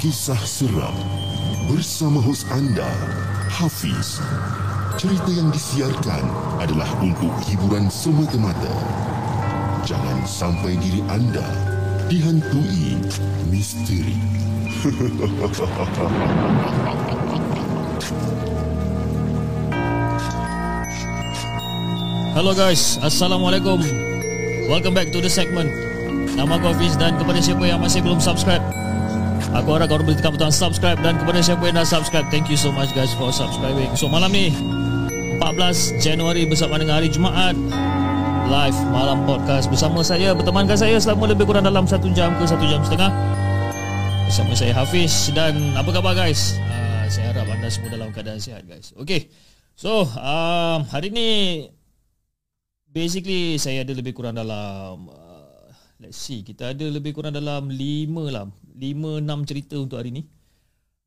kisah seram bersama hos anda Hafiz. Cerita yang disiarkan adalah untuk hiburan semata-mata. Jangan sampai diri anda dihantui misteri. Hello guys, Assalamualaikum Welcome back to the segment Nama aku Hafiz dan kepada siapa yang masih belum subscribe Aku harap korang boleh tekan butang subscribe Dan kepada siapa yang dah subscribe Thank you so much guys for subscribing. So malam ni 14 Januari bersama dengan hari Jumaat Live malam podcast bersama saya Bertemankan saya selama lebih kurang dalam 1 jam ke 1 jam setengah. Bersama saya Hafiz Dan apa khabar guys? Uh, saya harap anda semua dalam keadaan sihat guys. Okay So um, hari ni basically saya ada lebih kurang dalam uh, let's see. Kita ada lebih kurang dalam 5 lah. 5 6 cerita untuk hari ni.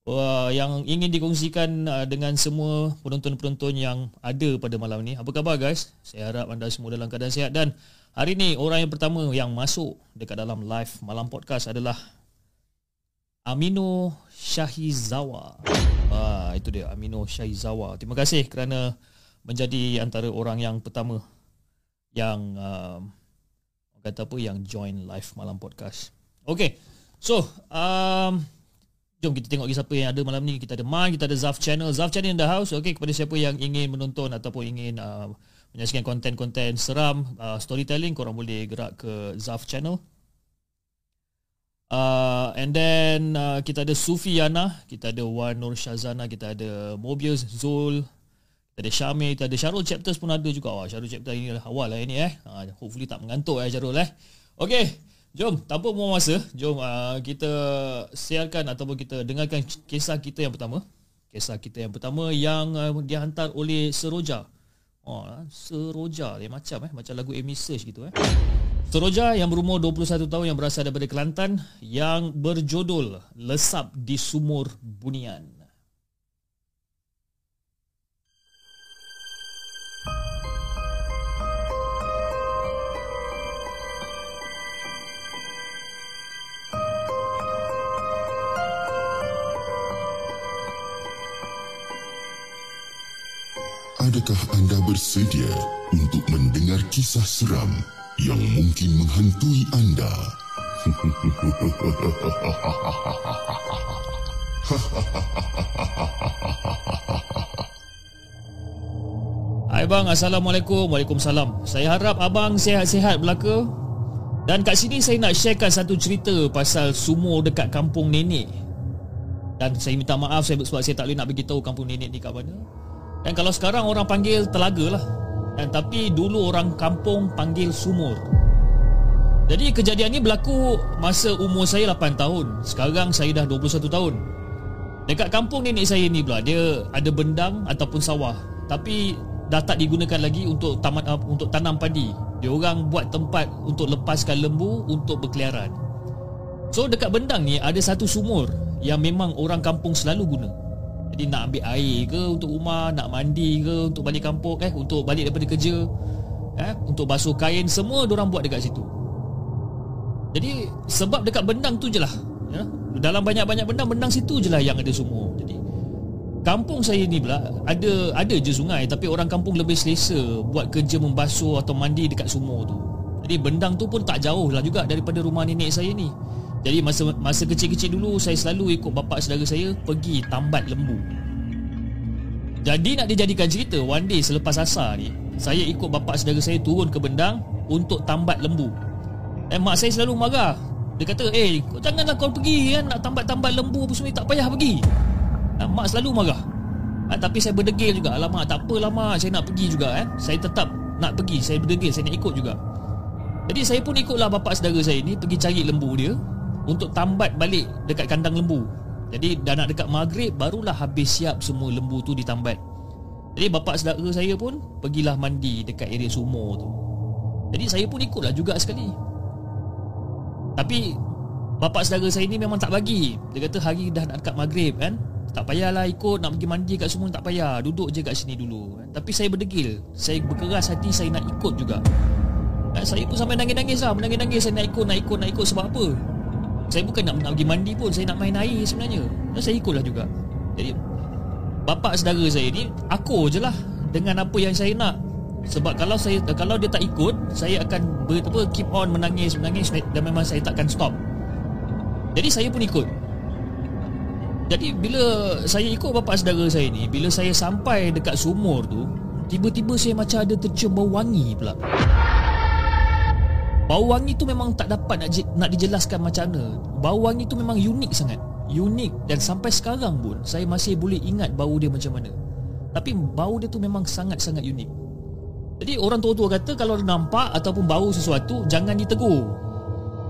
Uh, yang ingin dikongsikan uh, dengan semua penonton-penonton yang ada pada malam ni. Apa khabar guys? Saya harap anda semua dalam keadaan sihat. Dan hari ni orang yang pertama yang masuk dekat dalam live malam podcast adalah Amino Shahizawa. Ah itu dia Amino Shahizawa. Terima kasih kerana menjadi antara orang yang pertama yang uh, kata apa yang join live malam podcast. Okay, so um, jom kita tengok siapa yang ada malam ni. Kita ada Man, kita ada Zaf Channel, Zaf Channel in the house. Okay, kepada siapa yang ingin menonton ataupun ingin uh, menyaksikan konten-konten seram, uh, storytelling, korang boleh gerak ke Zaf Channel. Uh, and then uh, kita ada Sufiana, kita ada Wan Nur Shazana, kita ada Mobius Zul, ada Syamil, ada Syarul chapters pun ada juga. Wah, Syarul chapter ini awal lah ini eh. Ha, hopefully tak mengantuk eh Syarul eh. Okay, jom tanpa buang masa, jom uh, kita siarkan ataupun kita dengarkan kisah kita yang pertama. Kisah kita yang pertama yang uh, dihantar oleh Seroja. Oh, Seroja dia macam eh macam lagu Amy Search gitu eh. Seroja yang berumur 21 tahun yang berasal daripada Kelantan yang berjudul Lesap di Sumur Bunian. Adakah anda bersedia untuk mendengar kisah seram yang mungkin menghantui anda? Hai bang, Assalamualaikum. Waalaikumsalam. Saya harap abang sihat-sihat belaka. Dan kat sini saya nak sharekan satu cerita Pasal sumur dekat kampung nenek. Dan saya minta maaf sebab saya tak boleh nak beritahu kampung nenek ni kat mana dan kalau sekarang orang panggil telaga lah. Dan tapi dulu orang kampung panggil sumur. Jadi kejadian ni berlaku masa umur saya 8 tahun. Sekarang saya dah 21 tahun. Dekat kampung nenek saya ni pula Dia ada bendang ataupun sawah. Tapi dah tak digunakan lagi untuk tamat untuk tanam padi. Dia orang buat tempat untuk lepaskan lembu untuk berkeliaran. So dekat bendang ni ada satu sumur Yang memang orang kampung selalu guna jadi nak ambil air ke untuk rumah, nak mandi ke untuk balik kampung eh untuk balik daripada kerja. Eh untuk basuh kain semua orang buat dekat situ. Jadi sebab dekat bendang tu je lah ya. Dalam banyak-banyak bendang Bendang situ je lah yang ada semua Jadi Kampung saya ni pula Ada ada je sungai Tapi orang kampung lebih selesa Buat kerja membasuh Atau mandi dekat sumur tu Jadi bendang tu pun tak jauh lah juga Daripada rumah nenek saya ni jadi masa masa kecil-kecil dulu saya selalu ikut bapa saudara saya pergi tambat lembu. Jadi nak dijadikan cerita one day selepas asar ni saya ikut bapa saudara saya turun ke bendang untuk tambat lembu. Dan mak saya selalu marah. Dia kata, "Eh, kau janganlah kau pergi kan nak tambat-tambat lembu apa semua tak payah pergi." Dan mak selalu marah. Ha, tapi saya berdegil juga. Alamak, tak apalah mak, saya nak pergi juga eh. Saya tetap nak pergi, saya berdegil, saya nak ikut juga. Jadi saya pun ikutlah bapa saudara saya ni pergi cari lembu dia untuk tambat balik dekat kandang lembu. Jadi dah nak dekat maghrib barulah habis siap semua lembu tu ditambat. Jadi bapa saudara saya pun pergilah mandi dekat area sumur tu. Jadi saya pun ikutlah juga sekali. Tapi bapa saudara saya ni memang tak bagi. Dia kata hari dah nak dekat maghrib kan. Tak payahlah ikut nak pergi mandi kat semua tak payah. Duduk je kat sini dulu. Tapi saya berdegil. Saya berkeras hati saya nak ikut juga. Dan saya pun sampai nangis-nangis lah Menangis-nangis saya nak ikut, nak ikut, nak ikut Sebab apa? Saya bukan nak, nak pergi mandi pun Saya nak main air sebenarnya. Dan saya ikutlah juga. Jadi Bapak saudara saya ni Aku je lah Dengan apa yang saya nak. Sebab kalau saya kalau dia tak ikut Saya akan ber, apa, keep on menangis Menangis Dan memang saya takkan stop. Jadi saya pun ikut. Jadi bila saya ikut bapak saudara saya ni Bila saya sampai dekat sumur tu Tiba-tiba saya macam ada tercium bau wangi pula Bau wangi tu memang tak dapat nak, nak dijelaskan macam mana. Bau wangi tu memang unik sangat. Unik dan sampai sekarang pun Saya masih boleh ingat bau dia macam mana. Tapi bau dia tu memang sangat-sangat unik. Jadi orang tua-tua kata Kalau nampak ataupun bau sesuatu Jangan ditegur.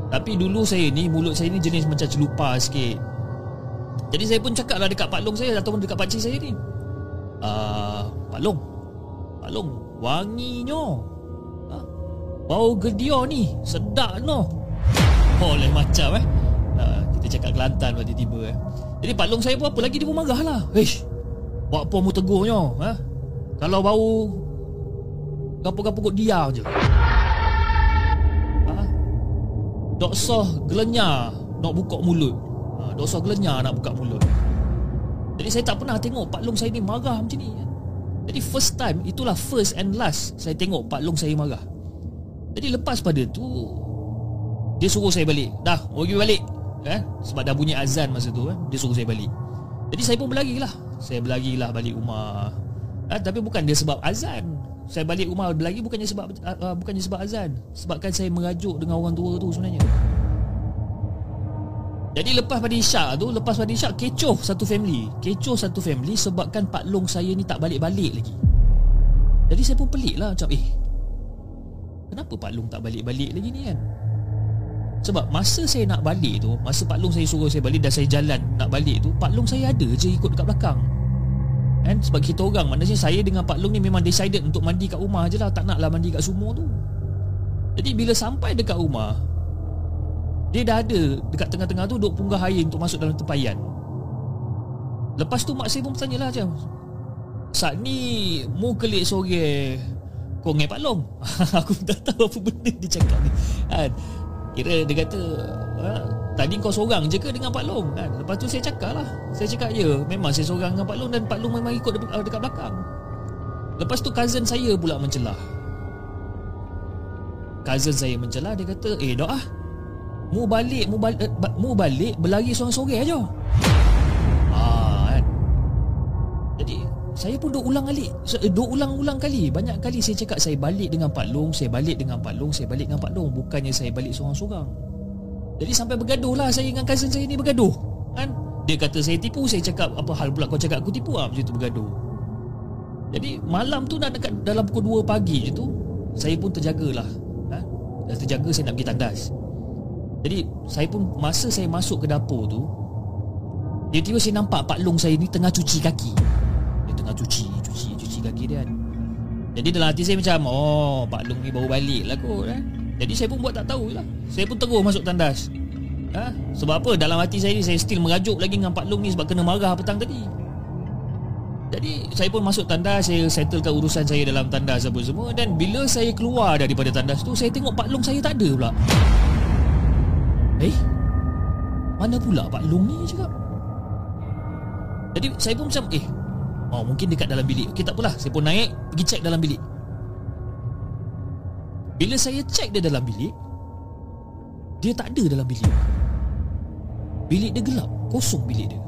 Tapi dulu saya ni Mulut saya ni jenis macam celupa sikit. Jadi saya pun cakap lah Dekat Pak Long saya Ataupun dekat pakcik saya ni. Uh, Pak Long Pak Long Wanginya Bau gedio ni Sedap no. Lain macam eh. Ha, Kita cakap Kelantan pada tiba eh. Jadi Pak Long saya pun apa lagi? Dia pun marah lah. Ish Buat apa mu tegurnya ha? Kalau bau Gapo-gapo kot diam je. Ha? Dok soh gelenya Nak buka mulut. Ha, Dok soh gelenya nak buka mulut. Jadi saya tak pernah tengok Pak Long saya ni marah macam ni Jadi first time Itulah first and last Saya tengok Pak Long saya marah jadi lepas pada tu Dia suruh saya balik. Dah, pergi balik. Eh? Sebab dah bunyi azan masa tu eh? Dia suruh saya balik. Jadi saya pun berlari lah Saya berlari lah balik rumah. Eh? Tapi bukan dia sebab azan. Saya balik rumah berlari bukannya sebab uh, Bukannya sebab azan. Sebabkan saya merajuk dengan orang tua tu sebenarnya. Jadi lepas pada isyak tu Lepas pada isyak Kecoh satu family. Kecoh satu family Sebabkan Pak Long saya ni tak balik-balik lagi. Jadi saya pun pelik lah Macam eh Kenapa Pak Long tak balik-balik lagi ni kan? Sebab masa saya nak balik tu Masa Pak Long saya suruh saya balik Dan saya jalan nak balik tu Pak Long saya ada je ikut dekat belakang. Kan? Sebab kita orang Maknanya saya dengan Pak Long ni Memang decided untuk mandi kat rumah je lah. Tak nak lah mandi kat sumur tu. Jadi bila sampai dekat rumah Dia dah ada Dekat tengah-tengah tu Duk punggah air untuk masuk dalam tempayan. Lepas tu mak saya pun bertanya lah macam Saat ni Mu kelik sore kau ngai Pak Long. Aku tak tahu apa benda dia cakap ni. Kan? Kira dia kata ha, Tadi kau seorang je ke dengan Pak Long? Kan? Lepas tu saya cakap lah. Saya cakap ya Memang saya seorang dengan Pak Long Dan Pak Long memang ikut dekat, belakang. Lepas tu cousin saya pula mencelah. Cousin saya mencelah Dia kata Eh dok ah Mu balik Mu balik, mu balik Berlari seorang-seorang aja Saya pun duk ulang kali eh, Duk ulang-ulang kali. Banyak kali saya cakap Saya balik dengan Pak Long Saya balik dengan Pak Long Saya balik dengan Pak Long. Bukannya saya balik seorang-seorang. Jadi sampai bergaduh lah Saya dengan cousin saya ni bergaduh Kan? Dia kata saya tipu Saya cakap Apa hal pula kau cakap aku tipu. Ah, Macam tu bergaduh. Jadi malam tu nak dekat Dalam pukul 2 pagi je tu Saya pun terjagalah ha? Dah terjaga saya nak pergi tandas. Jadi saya pun Masa saya masuk ke dapur tu Tiba-tiba saya nampak Pak Long saya ni Tengah cuci kaki tengah cuci Cuci cuci kaki dia kan. Jadi dalam hati saya macam Oh Pak Long ni baru balik lah kot eh? Jadi saya pun buat tak tahu lah. Saya pun terus masuk tandas. Ha? Sebab apa? Dalam hati saya ni Saya still merajuk lagi dengan Pak Long ni Sebab kena marah petang tadi. Jadi saya pun masuk tandas Saya settlekan urusan saya dalam tandas apa semua. Dan bila saya keluar daripada tandas tu Saya tengok Pak Long saya tak ada pula. Eh? Mana pula Pak Long ni cakap? Jadi saya pun macam Eh Oh mungkin dekat dalam bilik. Okey tak apalah. Saya pun naik Pergi cek dalam bilik. Bila saya cek dia dalam bilik Dia tak ada dalam bilik. Bilik dia gelap. Kosong bilik dia.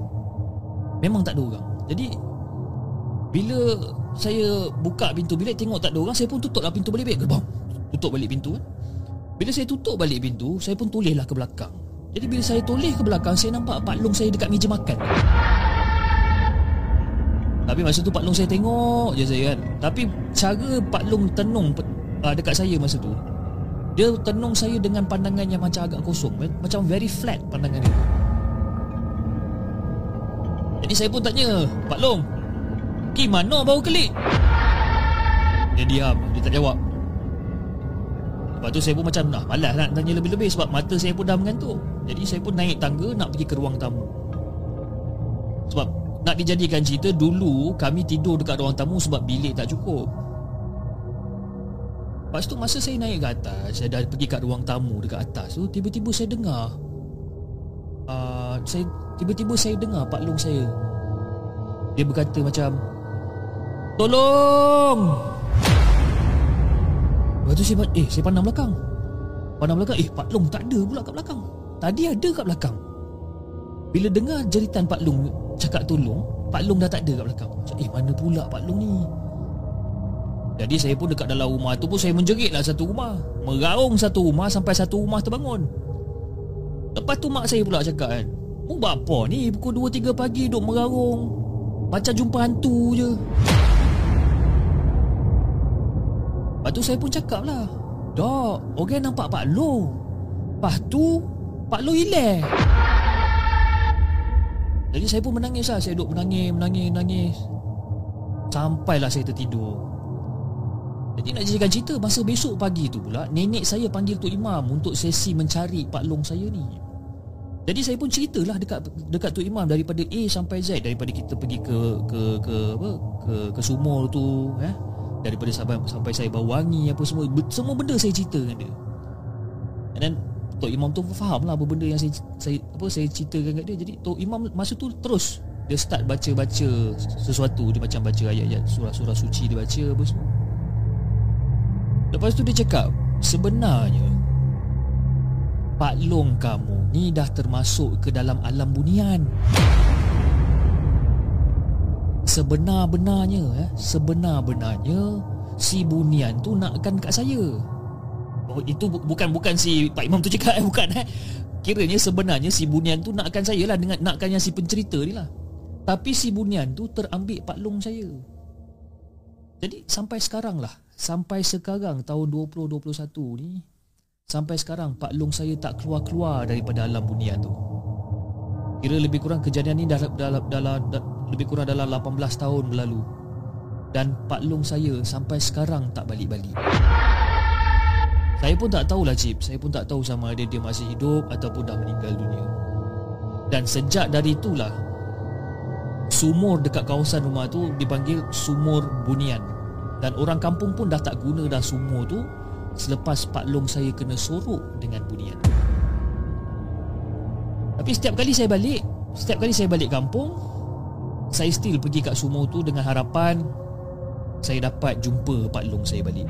Memang tak ada orang. Jadi Bila saya buka pintu bilik Tengok tak ada orang Saya pun tutup lah pintu balik bilik Gerbang. Tutup balik pintu kan Bila saya tutup balik pintu Saya pun toleh lah ke belakang. Jadi bila saya toleh ke belakang Saya nampak Pak Long saya dekat meja makan tapi masa tu Pak Long saya tengok je saya kan. Tapi cara Pak Long tenung uh, dekat saya masa tu Dia tenung saya dengan pandangan yang macam agak kosong. Macam very flat pandangan dia. Jadi saya pun tanya Pak Long Gimana bau kelik? Dia diam, dia tak jawab. Lepas tu saya pun macam Nah malas nak tanya lebih-lebih Sebab mata saya pun dah mengantuk. Jadi saya pun naik tangga Nak pergi ke ruang tamu. Sebab nak dijadikan cerita dulu kami tidur dekat ruang tamu sebab bilik tak cukup. Lepas tu masa saya naik ke atas, saya dah pergi kat ruang tamu dekat atas tu, tiba-tiba saya dengar uh, saya tiba-tiba saya dengar Pak Long saya. Dia berkata macam Tolong! Lepas tu saya, eh, saya pandang belakang. Pandang belakang, eh, Pak Long tak ada pula kat belakang. Tadi ada kat belakang. Bila dengar jeritan Pak Long cakap tolong, Pak Long dah tak ada kat belakang. Eh, mana pula Pak Long ni? Jadi saya pun dekat dalam rumah tu pun saya menjerit lah satu rumah. Meraung satu rumah sampai satu rumah terbangun. Lepas tu mak saya pula cakap kan, Mu buat apa ni pukul 2-3 pagi duk meraung? Macam jumpa hantu je. Lepas tu saya pun cakap lah, Dok, orang nampak Pak Lo. Lepas tu, Pak Lo hilang. Jadi saya pun menangis lah. Saya duduk menangis, menangis, menangis. Sampailah saya tertidur. Jadi nak jadikan cerita Masa besok pagi tu pula Nenek saya panggil Tok Imam Untuk sesi mencari Pak Long saya ni Jadi saya pun ceritalah Dekat dekat Tok Imam Daripada A sampai Z Daripada kita pergi ke Ke ke apa Ke, ke sumur tu eh? Daripada sampai, sampai saya bawa wangi Apa semua Semua benda saya cerita dengan dia And then Tok Imam tu faham lah Apa benda yang saya, saya Apa saya ceritakan kat dia. Jadi Tok Imam masa tu terus Dia start baca-baca Sesuatu. Dia macam baca ayat-ayat Surah-surah suci dia baca Apa semua. Lepas tu dia cakap Sebenarnya Pak Long kamu ni dah termasuk ke dalam alam bunian. Sebenar-benarnya eh, Sebenar-benarnya Si bunian tu nakkan kat saya Oh itu bu- bukan bukan si Pak Imam tu cakap eh bukan eh. Kiranya sebenarnya si bunian tu nakkan saya lah dengan nakkan yang si pencerita ni lah. Tapi si bunian tu terambil Pak Long saya. Jadi sampai sekarang lah Sampai sekarang tahun 2021 ni Sampai sekarang Pak Long saya tak keluar-keluar daripada alam bunian tu Kira lebih kurang kejadian ni dah, dah, dah lebih kurang dalam 18 tahun berlalu Dan Pak Long saya sampai sekarang tak balik-balik Saya pun tak tahulah Cip. Saya pun tak tahu sama ada dia masih hidup Ataupun dah meninggal dunia. Dan sejak dari itulah Sumur dekat kawasan rumah tu dipanggil Sumur Bunian. Dan orang kampung pun dah tak guna dah sumur tu Selepas Pak Long saya kena sorok dengan bunian. Tapi setiap kali saya balik Setiap kali saya balik kampung Saya still pergi kat sumur tu dengan harapan Saya dapat jumpa Pak Long saya balik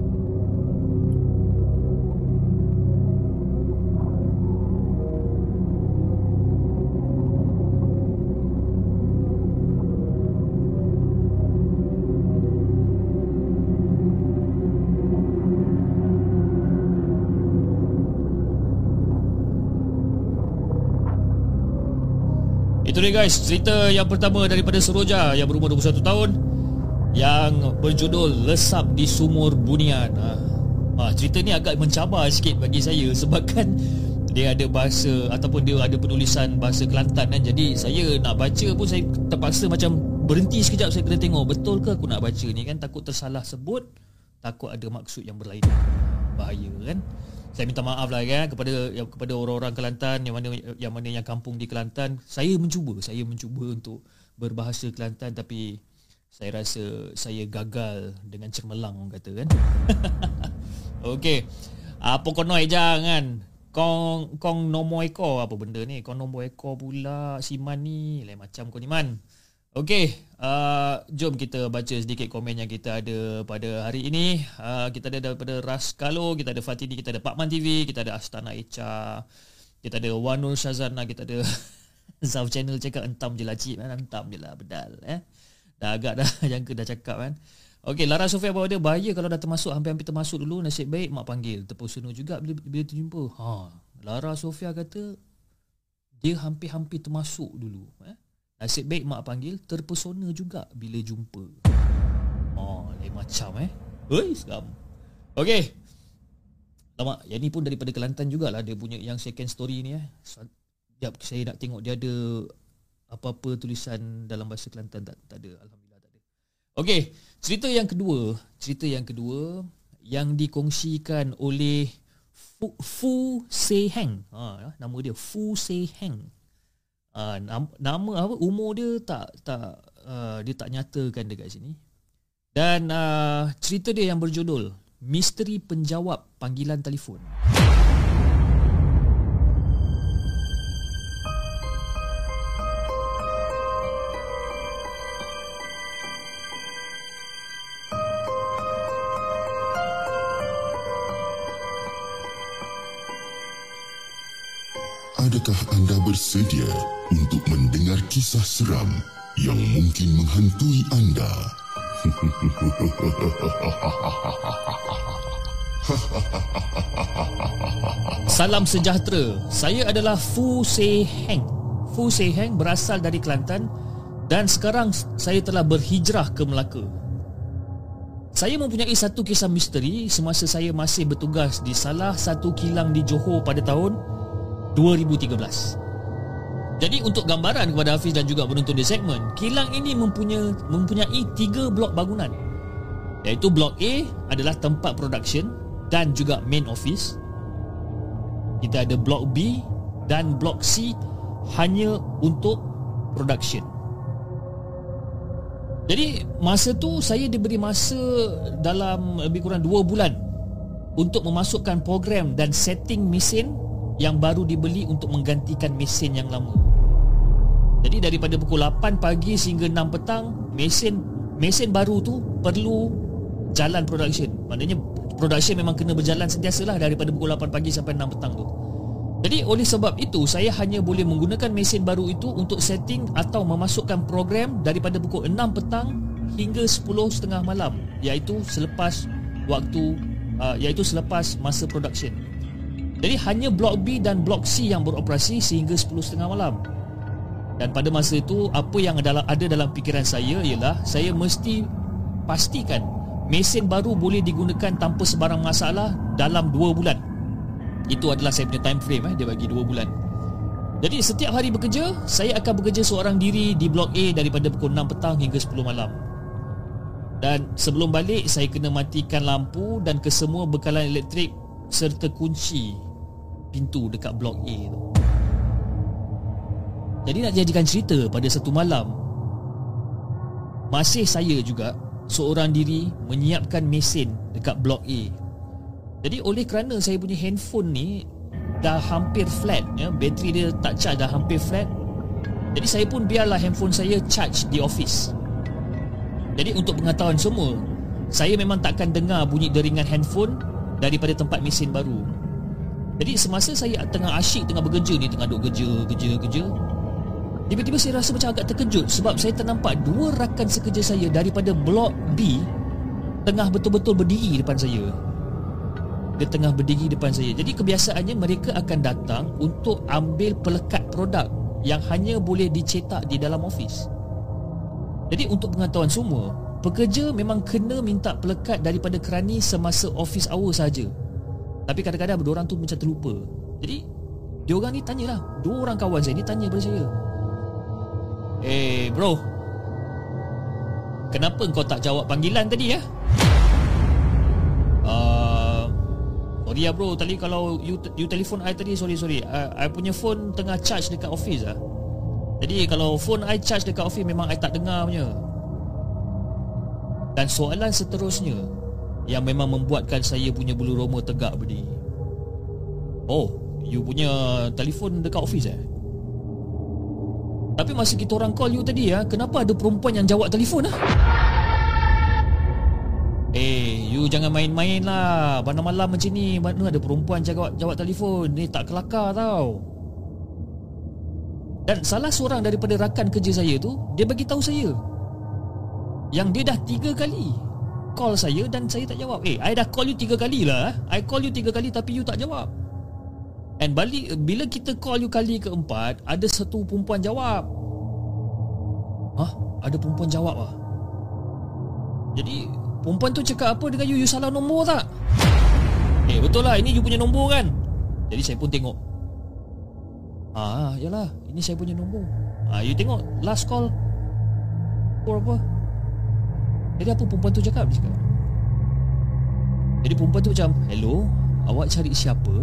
Itu dia guys. Cerita yang pertama daripada Seroja Yang berumur 21 tahun Yang berjudul Lesap di Sumur Bunian. Ha. Ha, Cerita ni agak mencabar sikit bagi saya Sebabkan Dia ada bahasa Ataupun dia ada penulisan Bahasa Kelantan kan. Jadi saya nak baca pun Saya terpaksa macam Berhenti sekejap Saya kena tengok Betul ke aku nak baca ni kan. Takut tersalah sebut Takut ada maksud yang berlainan. Bahaya kan saya minta maaf lah kan kepada yang kepada orang-orang Kelantan yang mana yang mana yang kampung di Kelantan. Saya mencuba, saya mencuba untuk berbahasa Kelantan tapi saya rasa saya gagal dengan cermelang orang kata kan. Okey. Apa kau noi jangan? Kong kong nombor ekor apa benda ni? Kong nombor ekor pula Siman ni. Lain macam kau ni man. Okey, uh, jom kita baca sedikit komen yang kita ada pada hari ini. Uh, kita ada daripada Ras Kalo, kita ada Fatini, kita ada Pakman TV, kita ada Astana Echa, kita ada Wanul Shazana, kita ada Zav Channel cakap entam je lah cik, kan? entam je lah bedal. Eh? Dah agak dah yang ke dah cakap kan. Okey, Lara Sofia bawa dia bahaya kalau dah termasuk hampir-hampir termasuk dulu nasib baik mak panggil terpesona juga bila bila terjumpa. Ha, Lara Sofia kata dia hampir-hampir termasuk dulu eh. Nasib baik mak panggil Terpesona juga Bila jumpa. Oh lain macam eh? Hei seram. Okay Lama Yang ni pun daripada Kelantan jugalah Dia punya yang second story ni eh. Sekejap saya nak tengok Dia ada Apa-apa tulisan Dalam bahasa Kelantan. Tak, tak ada. Alhamdulillah tak ada. Okay Cerita yang kedua. Cerita yang kedua Yang dikongsikan oleh Fu, Fu. Ha, nama dia Fu Se Heng. Uh, nama, nama apa umur dia tak tak uh, dia tak nyatakan dekat sini. Dan uh, cerita dia yang berjudul Misteri Penjawab Panggilan Telefon. Adakah anda bersedia untuk mendengar kisah seram yang mungkin menghantui anda? Salam sejahtera. Saya adalah Fu Se Heng. Fu Se Heng berasal dari Kelantan dan sekarang saya telah berhijrah ke Melaka. Saya mempunyai satu kisah misteri semasa saya masih bertugas di salah satu kilang di Johor pada tahun 2013. Jadi untuk gambaran kepada Hafiz dan juga penonton di segmen, kilang ini mempunyai mempunyai tiga blok bangunan. Iaitu blok A adalah tempat production dan juga main office. Kita ada blok B dan blok C hanya untuk production. Jadi masa tu saya diberi masa dalam lebih kurang 2 bulan untuk memasukkan program dan setting mesin yang baru dibeli untuk menggantikan mesin yang lama. Jadi daripada pukul 8 pagi sehingga 6 petang, mesin mesin baru tu perlu jalan production. Maknanya production memang kena berjalan sentiasalah daripada pukul 8 pagi sampai 6 petang tu. Jadi oleh sebab itu saya hanya boleh menggunakan mesin baru itu untuk setting atau memasukkan program daripada pukul 6 petang hingga 10.30 malam iaitu selepas waktu uh, iaitu selepas masa production. Jadi hanya blok B dan blok C yang beroperasi sehingga 10.30 malam. Dan pada masa itu apa yang ada dalam fikiran saya ialah saya mesti pastikan mesin baru boleh digunakan tanpa sebarang masalah dalam 2 bulan. Itu adalah saya punya time frame eh dia bagi 2 bulan. Jadi setiap hari bekerja, saya akan bekerja seorang diri di blok A daripada pukul 6 petang hingga 10 malam. Dan sebelum balik saya kena matikan lampu dan kesemua bekalan elektrik serta kunci pintu dekat blok A tu. Jadi nak jadikan cerita pada satu malam Masih saya juga Seorang diri menyiapkan mesin dekat blok A. Jadi oleh kerana saya punya handphone ni Dah hampir flat ya, Bateri dia tak charge dah hampir flat. Jadi saya pun biarlah handphone saya charge di office Jadi untuk pengetahuan semua Saya memang takkan dengar bunyi deringan handphone Daripada tempat mesin baru jadi semasa saya tengah asyik tengah bekerja ni Tengah duduk kerja, kerja, kerja Tiba-tiba saya rasa macam agak terkejut Sebab saya ternampak dua rakan sekerja saya Daripada blok B Tengah betul-betul berdiri depan saya. Dia tengah berdiri depan saya. Jadi kebiasaannya mereka akan datang Untuk ambil pelekat produk Yang hanya boleh dicetak di dalam ofis. Jadi untuk pengetahuan semua Pekerja memang kena minta pelekat daripada kerani semasa office hour saja. Tapi kadang-kadang dua orang tu macam terlupa. Jadi Dia orang ni tanyalah. Dua orang kawan saya ni tanya pada saya. Eh bro. Kenapa kau tak jawab panggilan tadi ya? Uh, sorry ya bro. Tadi kalau you, you telefon I tadi Sorry sorry. Uh, I punya phone tengah charge dekat office lah Jadi kalau phone I charge dekat office Memang I tak dengar punya. Dan soalan seterusnya yang memang membuatkan saya punya bulu roma tegak berdiri. Oh, you punya telefon dekat office eh? Tapi masa kita orang call you tadi ya, kenapa ada perempuan yang jawab telefon ah? Eh, you jangan main-main lah Mana malam macam ni Mana ada perempuan jawab, jawab telefon Ni tak kelakar tau Dan salah seorang daripada rakan kerja saya tu Dia bagi tahu saya Yang dia dah tiga kali call saya dan saya tak jawab. Eh, I dah call you tiga kali lah. Eh. I call you tiga kali tapi you tak jawab. And balik bila kita call you kali keempat, ada satu perempuan jawab. Hah? Ada perempuan jawab ah. Jadi perempuan tu cakap apa dengan you? You salah nombor tak? Eh, betul lah. Ini you punya nombor kan? Jadi saya pun tengok. Ah, yalah. Ini saya punya nombor. Ah, you tengok last call. Nombor apa? Jadi apa perempuan tu cakap dia cakap Jadi perempuan tu macam Hello Awak cari siapa?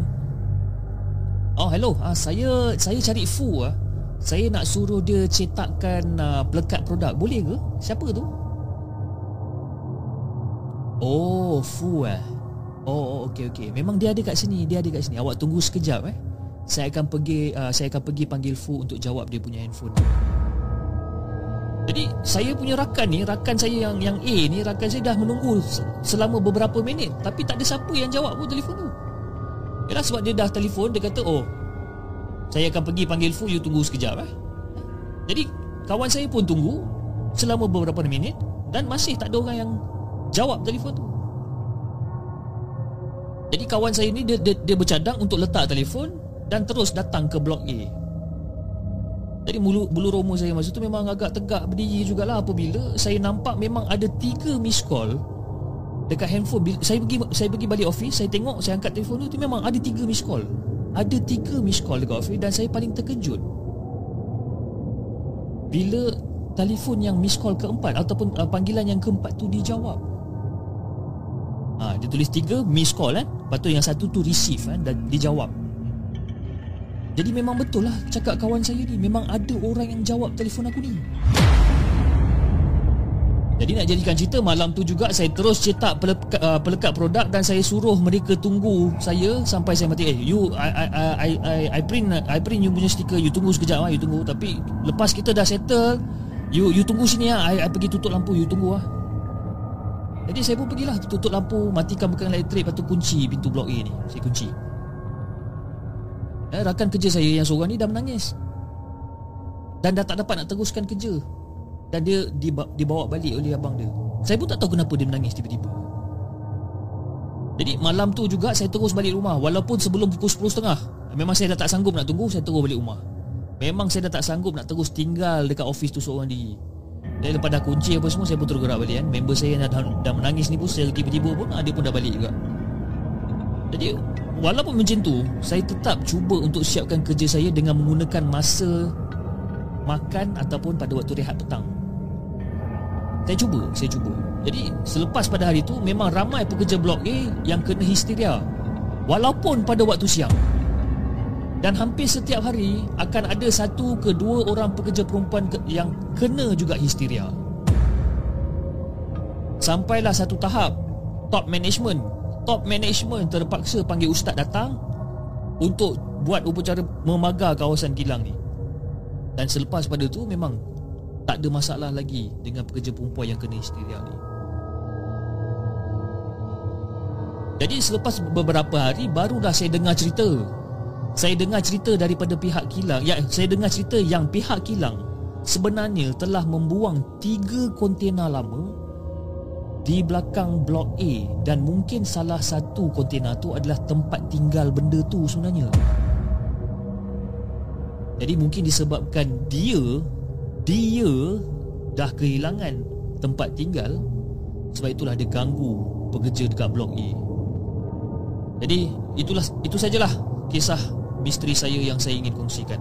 Oh hello uh, Saya saya cari Fu uh. Saya nak suruh dia cetakkan uh, Pelekat produk Boleh ke? Siapa tu? Oh Fu eh Oh, oh okey okey. Memang dia ada kat sini, dia ada kat sini. Awak tunggu sekejap eh. Saya akan pergi uh, saya akan pergi panggil Fu untuk jawab dia punya handphone. Jadi saya punya rakan ni, rakan saya yang yang A ni, rakan saya dah menunggu selama beberapa minit tapi tak ada siapa yang jawab pun telefon tu. Yalah sebab dia dah telefon dia kata, "Oh, saya akan pergi panggil Fu, you tunggu sekejap eh." Jadi kawan saya pun tunggu selama beberapa minit dan masih tak ada orang yang jawab telefon tu. Jadi kawan saya ni dia, dia, dia bercadang untuk letak telefon dan terus datang ke blok A. Jadi bulu, bulu roma saya masa tu memang agak tegak berdiri jugalah apabila saya nampak memang ada tiga miss call dekat handphone. Saya pergi saya pergi balik office, saya tengok, saya angkat telefon tu, tu memang ada tiga miss call. Ada tiga miss call dekat office dan saya paling terkejut. Bila telefon yang miss call keempat ataupun uh, panggilan yang keempat tu dijawab. Ha, dia tulis tiga miss call kan. Lepas tu yang satu tu receive kan dan dijawab. Jadi memang betul lah cakap kawan saya ni memang ada orang yang jawab telefon aku ni. Jadi nak jadikan cerita malam tu juga saya terus cetak pelekat, uh, pelekat produk dan saya suruh mereka tunggu saya sampai saya mati. Eh you I I I I, I print I print you punya stiker you tunggu sekejap ah you tunggu tapi lepas kita dah settle you you tunggu sini ah I, I pergi tutup lampu you tunggu ah. Jadi saya pun pergilah tutup lampu, matikan bekan elektrik, lepas tu kunci pintu blok A ni. Saya kunci. Eh, rakan kerja saya yang seorang ni dah menangis. Dan dah tak dapat nak teruskan kerja. Dan dia dibawa balik oleh abang dia. Saya pun tak tahu kenapa dia menangis tiba-tiba. Jadi malam tu juga saya terus balik rumah walaupun sebelum pukul 10.30. Memang saya dah tak sanggup nak tunggu, saya terus balik rumah. Memang saya dah tak sanggup nak terus tinggal dekat office tu seorang diri. Dan lepas dah kunci apa semua Saya pun terus gerak balik kan Member saya yang dah, dah menangis ni pun Saya tiba-tiba pun ah, Dia pun dah balik juga Jadi Walaupun macam tu Saya tetap cuba untuk siapkan kerja saya Dengan menggunakan masa Makan Ataupun pada waktu rehat petang. Saya cuba Saya cuba. Jadi selepas pada hari tu Memang ramai pekerja blok A Yang kena histeria. Walaupun pada waktu siang. Dan hampir setiap hari akan ada satu ke dua orang pekerja perempuan yang kena juga histeria. Sampailah satu tahap top management, top management terpaksa panggil ustaz datang untuk buat upacara memagar kawasan kilang ni. Dan selepas pada tu memang tak ada masalah lagi dengan pekerja perempuan yang kena histeria ni. Jadi selepas beberapa hari barulah saya dengar cerita saya dengar cerita daripada pihak kilang ya saya dengar cerita yang pihak kilang sebenarnya telah membuang tiga kontena lama di belakang blok A dan mungkin salah satu kontena tu adalah tempat tinggal benda tu sebenarnya jadi mungkin disebabkan dia dia dah kehilangan tempat tinggal sebab itulah dia ganggu pekerja dekat blok A jadi itulah itu sajalah kisah misteri saya yang saya ingin kongsikan.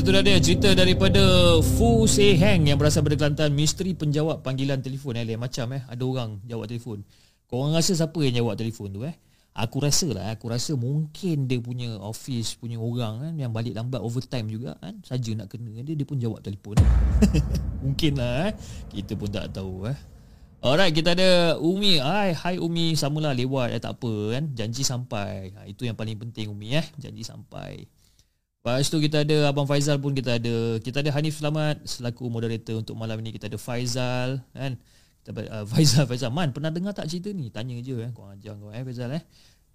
Itu dah dia cerita daripada Fu Se Heng yang berasal dari Kelantan, misteri penjawab panggilan telefon eh, macam eh ada orang jawab telefon. Kau orang rasa siapa yang jawab telefon tu eh? Aku rasa lah, aku rasa mungkin dia punya office punya orang kan yang balik lambat overtime juga kan, saja nak kena dia dia pun jawab telefon. mungkin lah eh. Kita pun tak tahu eh. Alright, kita ada Umi. Hai, hai Umi, samalah lewat eh tak apa kan. Janji sampai. Ha, itu yang paling penting Umi eh, janji sampai. Lepas tu kita ada Abang Faizal pun kita ada. Kita ada Hanif Selamat selaku moderator untuk malam ini. Kita ada Faizal kan. Kita uh, Faizal Faizal Man pernah dengar tak cerita ni? Tanya je eh. Kau ajar kau eh Faizal eh.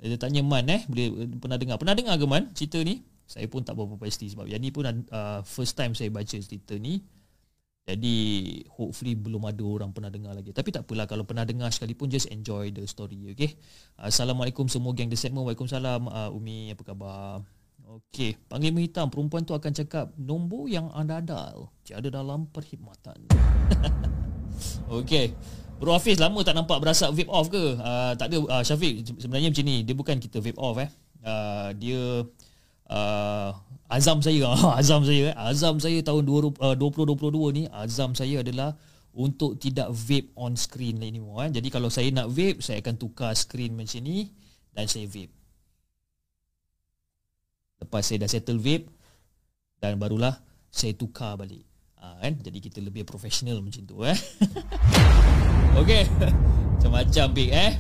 Dia tanya Man eh boleh pernah dengar. Pernah dengar ke Man cerita ni? Saya pun tak berapa pasti sebab yang ni pun uh, first time saya baca cerita ni. Jadi hopefully belum ada orang pernah dengar lagi. Tapi tak apalah kalau pernah dengar sekalipun just enjoy the story okay. Assalamualaikum semua geng The Segment. Waalaikumsalam uh, Umi apa khabar? Okey, panglima hitam perempuan tu akan cakap nombor yang anda ada tiada dalam perkhidmatan. Okey. Bro Hafiz lama tak nampak berasa vape off ke? Uh, tak ada uh, Syafiq sebenarnya macam ni, dia bukan kita vape off eh. Uh, dia uh, azam saya azam saya eh. azam saya tahun 20, uh, 2022 ni azam saya adalah untuk tidak vape on screen anymore eh. Jadi kalau saya nak vape, saya akan tukar screen macam ni dan saya vape. Lepas saya dah settle vape Dan barulah Saya tukar balik. Ha, kan? Jadi kita lebih profesional macam tu eh? Okay Macam-macam big eh?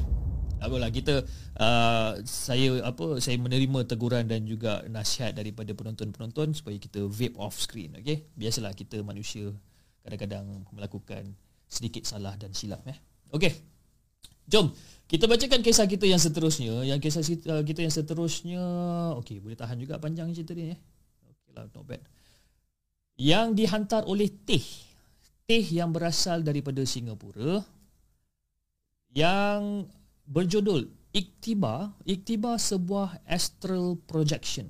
Apalah kita uh, saya apa saya menerima teguran dan juga nasihat daripada penonton-penonton supaya kita vape off screen okey? Biasalah kita manusia kadang-kadang melakukan sedikit salah dan silap eh? Okey. Jom kita bacakan kisah kita yang seterusnya. Yang kisah uh, kita yang seterusnya, okey, boleh tahan juga panjang cerita ni eh. Okeylah, not bad. Yang dihantar oleh Teh. Teh yang berasal daripada Singapura. Yang berjudul Iktiba, Iktiba sebuah astral projection.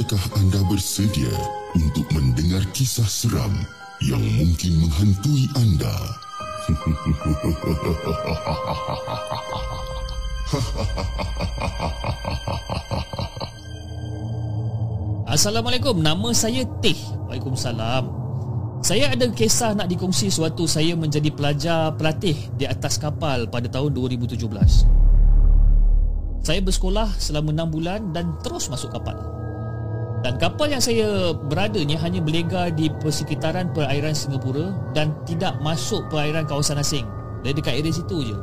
Adakah anda bersedia untuk mendengar kisah seram yang mungkin menghantui anda? Assalamualaikum, nama saya Teh. Waalaikumsalam. Saya ada kisah nak dikongsi suatu saya menjadi pelajar pelatih di atas kapal pada tahun 2017. Saya bersekolah selama 6 bulan dan terus masuk kapal. Dan kapal yang saya berada ni hanya berlega di persekitaran perairan Singapura dan tidak masuk perairan kawasan asing. Dari dekat area situ je.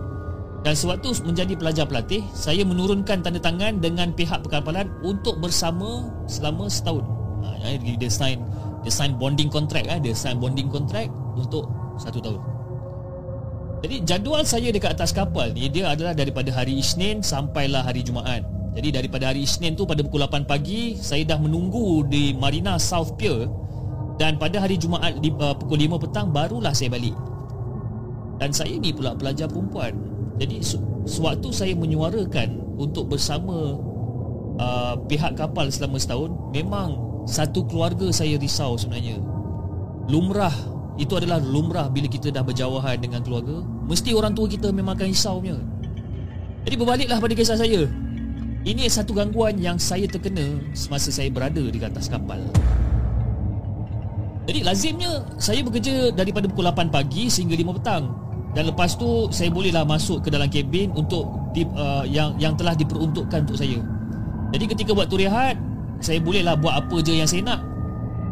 Dan sewaktu menjadi pelajar pelatih, saya menurunkan tanda tangan dengan pihak perkapalan untuk bersama selama setahun. Ha, dia sign dia sign bonding contract ah, dia sign bonding contract untuk satu tahun. Jadi jadual saya dekat atas kapal ni dia adalah daripada hari Isnin sampailah hari Jumaat. Jadi daripada hari Isnin tu pada pukul 8 pagi saya dah menunggu di Marina South Pier dan pada hari Jumaat di, uh, pukul 5 petang barulah saya balik. Dan saya ni pula pelajar perempuan. Jadi sewaktu saya menyuarakan untuk bersama uh, pihak kapal selama setahun memang satu keluarga saya risau sebenarnya. Lumrah itu adalah lumrah bila kita dah berjauhan dengan keluarga, mesti orang tua kita memang akan risau punya. Jadi berbaliklah pada kisah saya. Ini satu gangguan yang saya terkena semasa saya berada di atas kapal. Jadi lazimnya saya bekerja daripada pukul 8 pagi sehingga 5 petang. Dan lepas tu saya bolehlah masuk ke dalam kabin untuk di, uh, yang yang telah diperuntukkan untuk saya. Jadi ketika buat tu rehat, saya bolehlah buat apa je yang saya nak.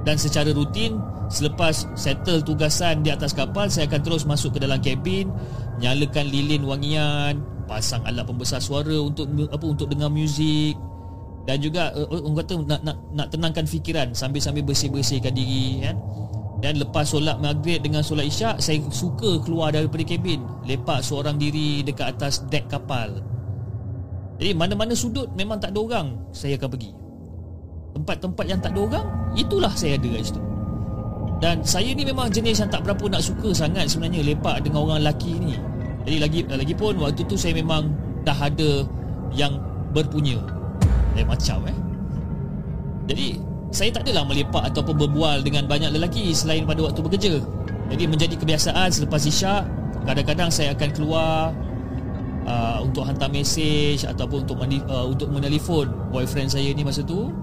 Dan secara rutin selepas settle tugasan di atas kapal, saya akan terus masuk ke dalam kabin, nyalakan lilin wangian, pasang alat pembesar suara untuk apa untuk dengar muzik. Dan juga uh, orang kata nak nak nak tenangkan fikiran sambil-sambil bersih-bersihkan diri kan? Dan lepas solat maghrib dengan solat isyak saya suka keluar daripada kabin lepak seorang diri dekat atas dek kapal. Jadi mana-mana sudut memang tak ada orang saya akan pergi. Tempat-tempat yang tak ada orang itulah saya ada kat situ. Dan saya ni memang jenis yang tak berapa nak suka sangat sebenarnya lepak dengan orang lelaki ni jadi lagi lagi pun waktu tu saya memang dah ada yang berpunya. Lain macam eh. Jadi saya tak adalah melepak ataupun berbual dengan banyak lelaki selain pada waktu bekerja. Jadi menjadi kebiasaan selepas isyak, kadang-kadang saya akan keluar uh, untuk hantar mesej ataupun untuk uh, untuk menelpon boyfriend saya ni masa tu.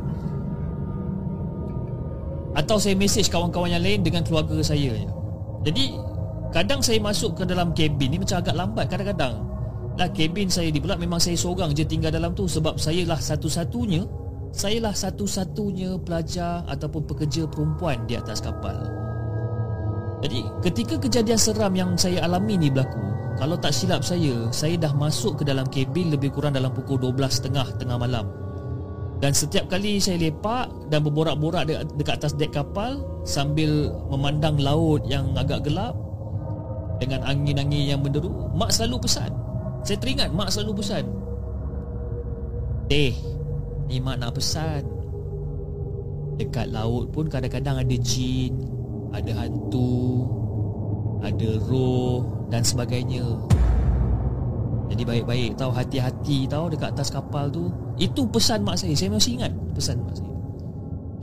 Atau saya mesej kawan-kawan yang lain dengan keluarga saya. Jadi Kadang saya masuk ke dalam kabin ni macam agak lambat kadang-kadang. lah kabin saya di pula memang saya seorang je tinggal dalam tu sebab saya lah satu-satunya saya lah satu-satunya pelajar ataupun pekerja perempuan di atas kapal. Jadi ketika kejadian seram yang saya alami ni berlaku, kalau tak silap saya, saya dah masuk ke dalam kabin lebih kurang dalam pukul 12.30 tengah malam. Dan setiap kali saya lepak dan berborak-borak dekat atas dek kapal sambil memandang laut yang agak gelap dengan angin-angin yang menderu, mak selalu pesan. Saya teringat mak selalu pesan. Teh, ni mak nak pesan. Dekat laut pun kadang-kadang ada jin, ada hantu, ada roh dan sebagainya. Jadi baik-baik tahu hati-hati tahu dekat atas kapal tu. Itu pesan mak saya. Saya masih ingat pesan mak saya.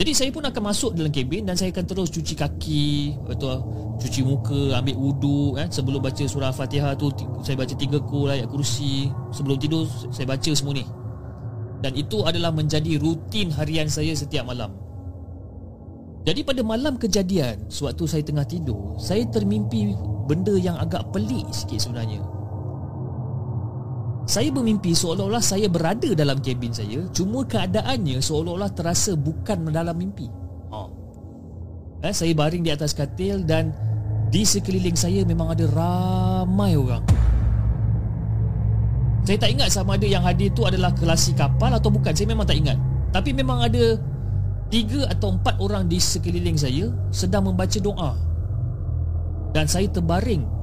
Jadi saya pun akan masuk dalam kabin dan saya akan terus cuci kaki, betul, cuci muka, ambil wuduk kan sebelum baca surah Fatihah tu saya baca tiga kul ayat kursi, sebelum tidur saya baca semua ni. Dan itu adalah menjadi rutin harian saya setiap malam. Jadi pada malam kejadian, sewaktu saya tengah tidur, saya termimpi benda yang agak pelik sikit sebenarnya. Saya bermimpi seolah-olah saya berada dalam kabin saya Cuma keadaannya seolah-olah terasa bukan dalam mimpi. Oh. eh, Saya baring di atas katil dan Di sekeliling saya memang ada ramai orang. Saya tak ingat sama ada yang hadir tu adalah kelasi kapal atau bukan Saya memang tak ingat. Tapi memang ada Tiga atau empat orang di sekeliling saya Sedang membaca doa. Dan saya terbaring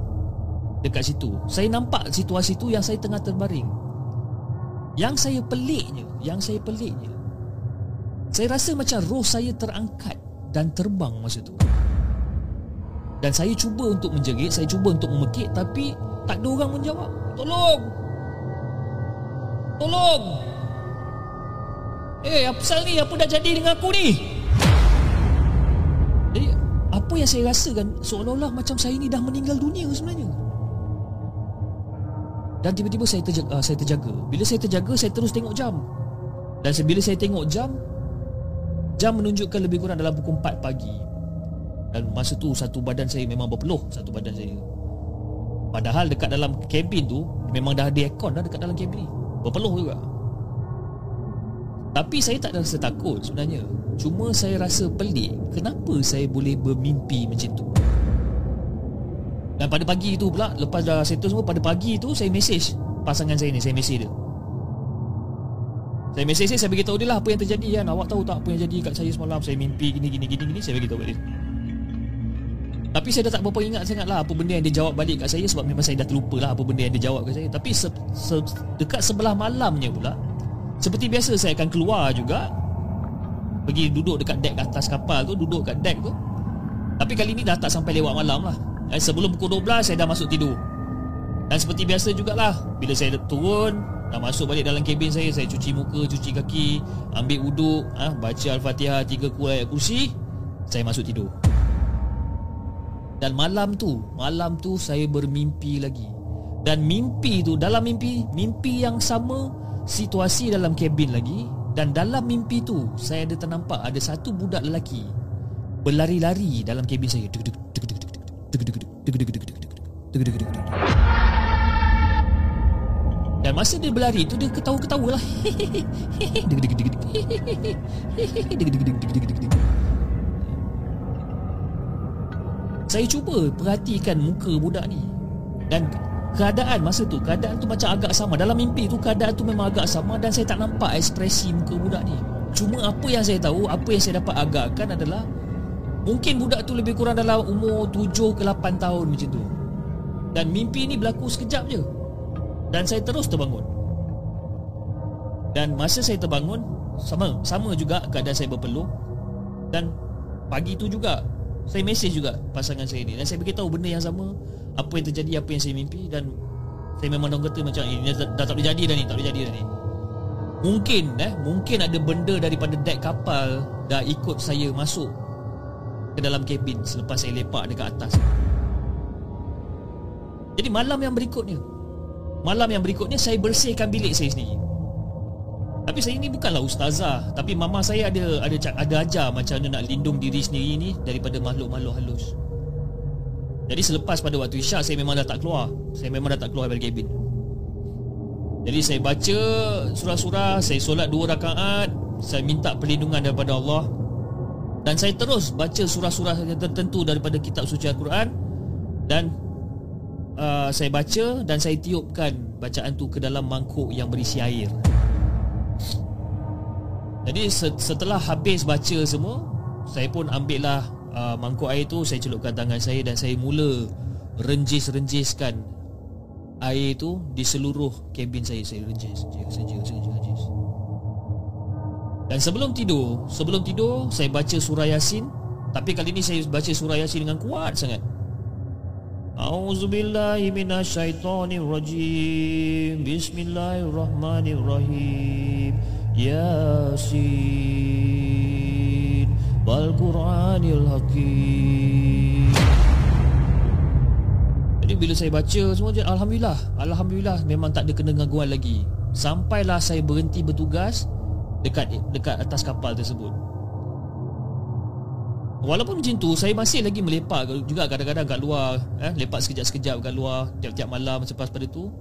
dekat situ. Saya nampak situasi tu yang saya tengah terbaring. Yang saya peliknya, yang saya peliknya. Saya rasa macam roh saya terangkat dan terbang masa tu. Dan saya cuba untuk menjerit, saya cuba untuk memekik tapi tak ada orang menjawab. Tolong! Tolong! Eh, apa pasal ni? Apa dah jadi dengan aku ni? Jadi, apa yang saya rasakan seolah-olah macam saya ni dah meninggal dunia sebenarnya. Dan tiba-tiba saya terjaga, uh, saya terjaga. Bila saya terjaga, saya terus tengok jam. Dan bila saya tengok jam, jam menunjukkan lebih kurang dalam pukul 4 pagi. Dan masa tu satu badan saya memang berpeluh, satu badan saya. Padahal dekat dalam kabin tu memang dah ada aircon dah dekat dalam kabin ni. Berpeluh juga. Tapi saya tak rasa takut sebenarnya. Cuma saya rasa pelik kenapa saya boleh bermimpi macam tu. Dan pada pagi itu pula Lepas dah settle semua Pada pagi itu Saya mesej Pasangan saya ni Saya mesej dia. Saya mesej dia Saya beritahu dia lah Apa yang terjadi kan. Awak tahu tak Apa yang jadi kat saya semalam? Saya mimpi gini gini gini gini Saya beritahu dia. Tapi saya dah tak berapa ingat sangat lah Apa benda yang dia jawab balik kat saya Sebab memang saya dah terlupa lah Apa benda yang dia jawab kat saya. Tapi se, se, dekat sebelah malamnya pula Seperti biasa saya akan keluar juga Pergi duduk dekat deck atas kapal tu Duduk kat deck tu. Tapi kali ni dah tak sampai lewat malam lah dan sebelum pukul 12 saya dah masuk tidur. Dan seperti biasa jugalah Bila saya turun Dah masuk balik dalam kabin saya Saya cuci muka, cuci kaki Ambil wuduk ha, Baca Al-Fatihah Tiga kuat ayat kursi Saya masuk tidur. Dan malam tu Malam tu saya bermimpi lagi. Dan mimpi tu Dalam mimpi Mimpi yang sama Situasi dalam kabin lagi. Dan dalam mimpi tu Saya ada ternampak Ada satu budak lelaki Berlari-lari dalam kabin saya. Duk, duk, duk, duk, duk. Dan masa dia berlari tu dia ketawa-ketawa lah. Saya cuba perhatikan muka budak ni. Dan keadaan masa tu Keadaan tu macam agak sama. Dalam mimpi tu keadaan tu memang agak sama Dan saya tak nampak ekspresi muka budak ni. Cuma apa yang saya tahu Apa yang saya dapat agakkan adalah Mungkin budak tu lebih kurang dalam umur 7 ke 8 tahun macam tu. Dan mimpi ni berlaku sekejap je. Dan saya terus terbangun. Dan masa saya terbangun Sama sama juga keadaan saya berpeluh. Dan pagi tu juga Saya mesej juga pasangan saya ni. Dan saya beritahu benda yang sama Apa yang terjadi, apa yang saya mimpi. Dan saya memang dong kata macam ini dah, dah tak boleh jadi dah ni, tak boleh jadi dah ni. Mungkin eh, mungkin ada benda daripada deck kapal dah ikut saya masuk ke dalam kabin selepas saya lepak dekat atas. Jadi malam yang berikutnya, malam yang berikutnya saya bersihkan bilik saya sendiri. Tapi saya ni bukanlah ustazah, tapi mama saya ada ada ada ajar macam mana nak lindung diri sendiri ni daripada makhluk-makhluk halus. Jadi selepas pada waktu isyak saya memang dah tak keluar. Saya memang dah tak keluar dari kabin. Jadi saya baca surah-surah Saya solat dua rakaat Saya minta perlindungan daripada Allah Dan saya terus baca surah-surah tertentu Daripada kitab suci Al-Quran Dan uh, Saya baca dan saya tiupkan Bacaan tu ke dalam mangkuk yang berisi air. Jadi setelah habis baca semua Saya pun ambil lah uh, mangkuk air tu Saya celupkan tangan saya dan saya mula Renjis-renjiskan air itu di seluruh kabin saya. Saya renjis saja saja saja renjis dan sebelum tidur sebelum tidur saya baca surah yasin. Tapi kali ini saya baca surah yasin dengan kuat sangat. A'udzubillahi minasyaitonirrajim. Bismillahirrahmanirrahim. Yasin. Wal Qur'anil Hakim. Jadi bila saya baca semua je alhamdulillah, alhamdulillah memang tak ada kena gangguan lagi. Sampailah saya berhenti bertugas dekat dekat atas kapal tersebut. Walaupun macam tu saya masih lagi melepak juga kadang-kadang kat luar eh lepak sekejap-sekejap kat luar tiap-tiap malam selepas pada tu.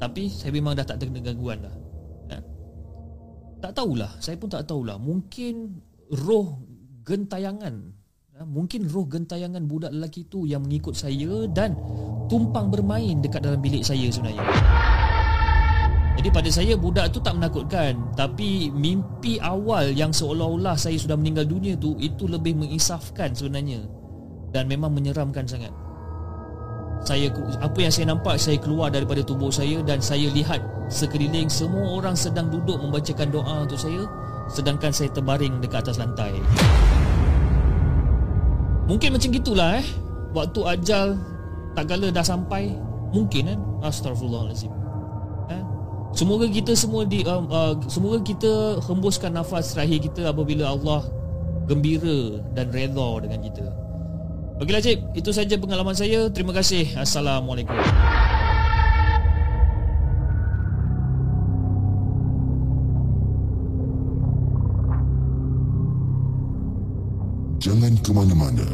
Tapi saya memang dah tak ada kena gangguan dah. Eh? Tak tahulah, saya pun tak tahulah. Mungkin roh gentayangan Ha, mungkin roh gentayangan budak lelaki itu yang mengikut saya dan tumpang bermain dekat dalam bilik saya sebenarnya. Jadi pada saya budak tu tak menakutkan. Tapi mimpi awal yang seolah-olah saya sudah meninggal dunia tu Itu lebih mengisafkan sebenarnya. Dan memang menyeramkan sangat. Saya Apa yang saya nampak Saya keluar daripada tubuh saya Dan saya lihat sekeliling Semua orang sedang duduk membacakan doa untuk saya Sedangkan saya terbaring dekat atas lantai. Mungkin macam gitulah eh. Waktu ajal Tak kala dah sampai Mungkin kan Astagfirullahaladzim eh? Semoga kita semua di uh, uh, Semoga kita hembuskan nafas terakhir kita Apabila Allah Gembira dan redha dengan kita Baiklah cik Itu saja pengalaman saya Terima kasih Assalamualaikum Jangan ke mana-mana.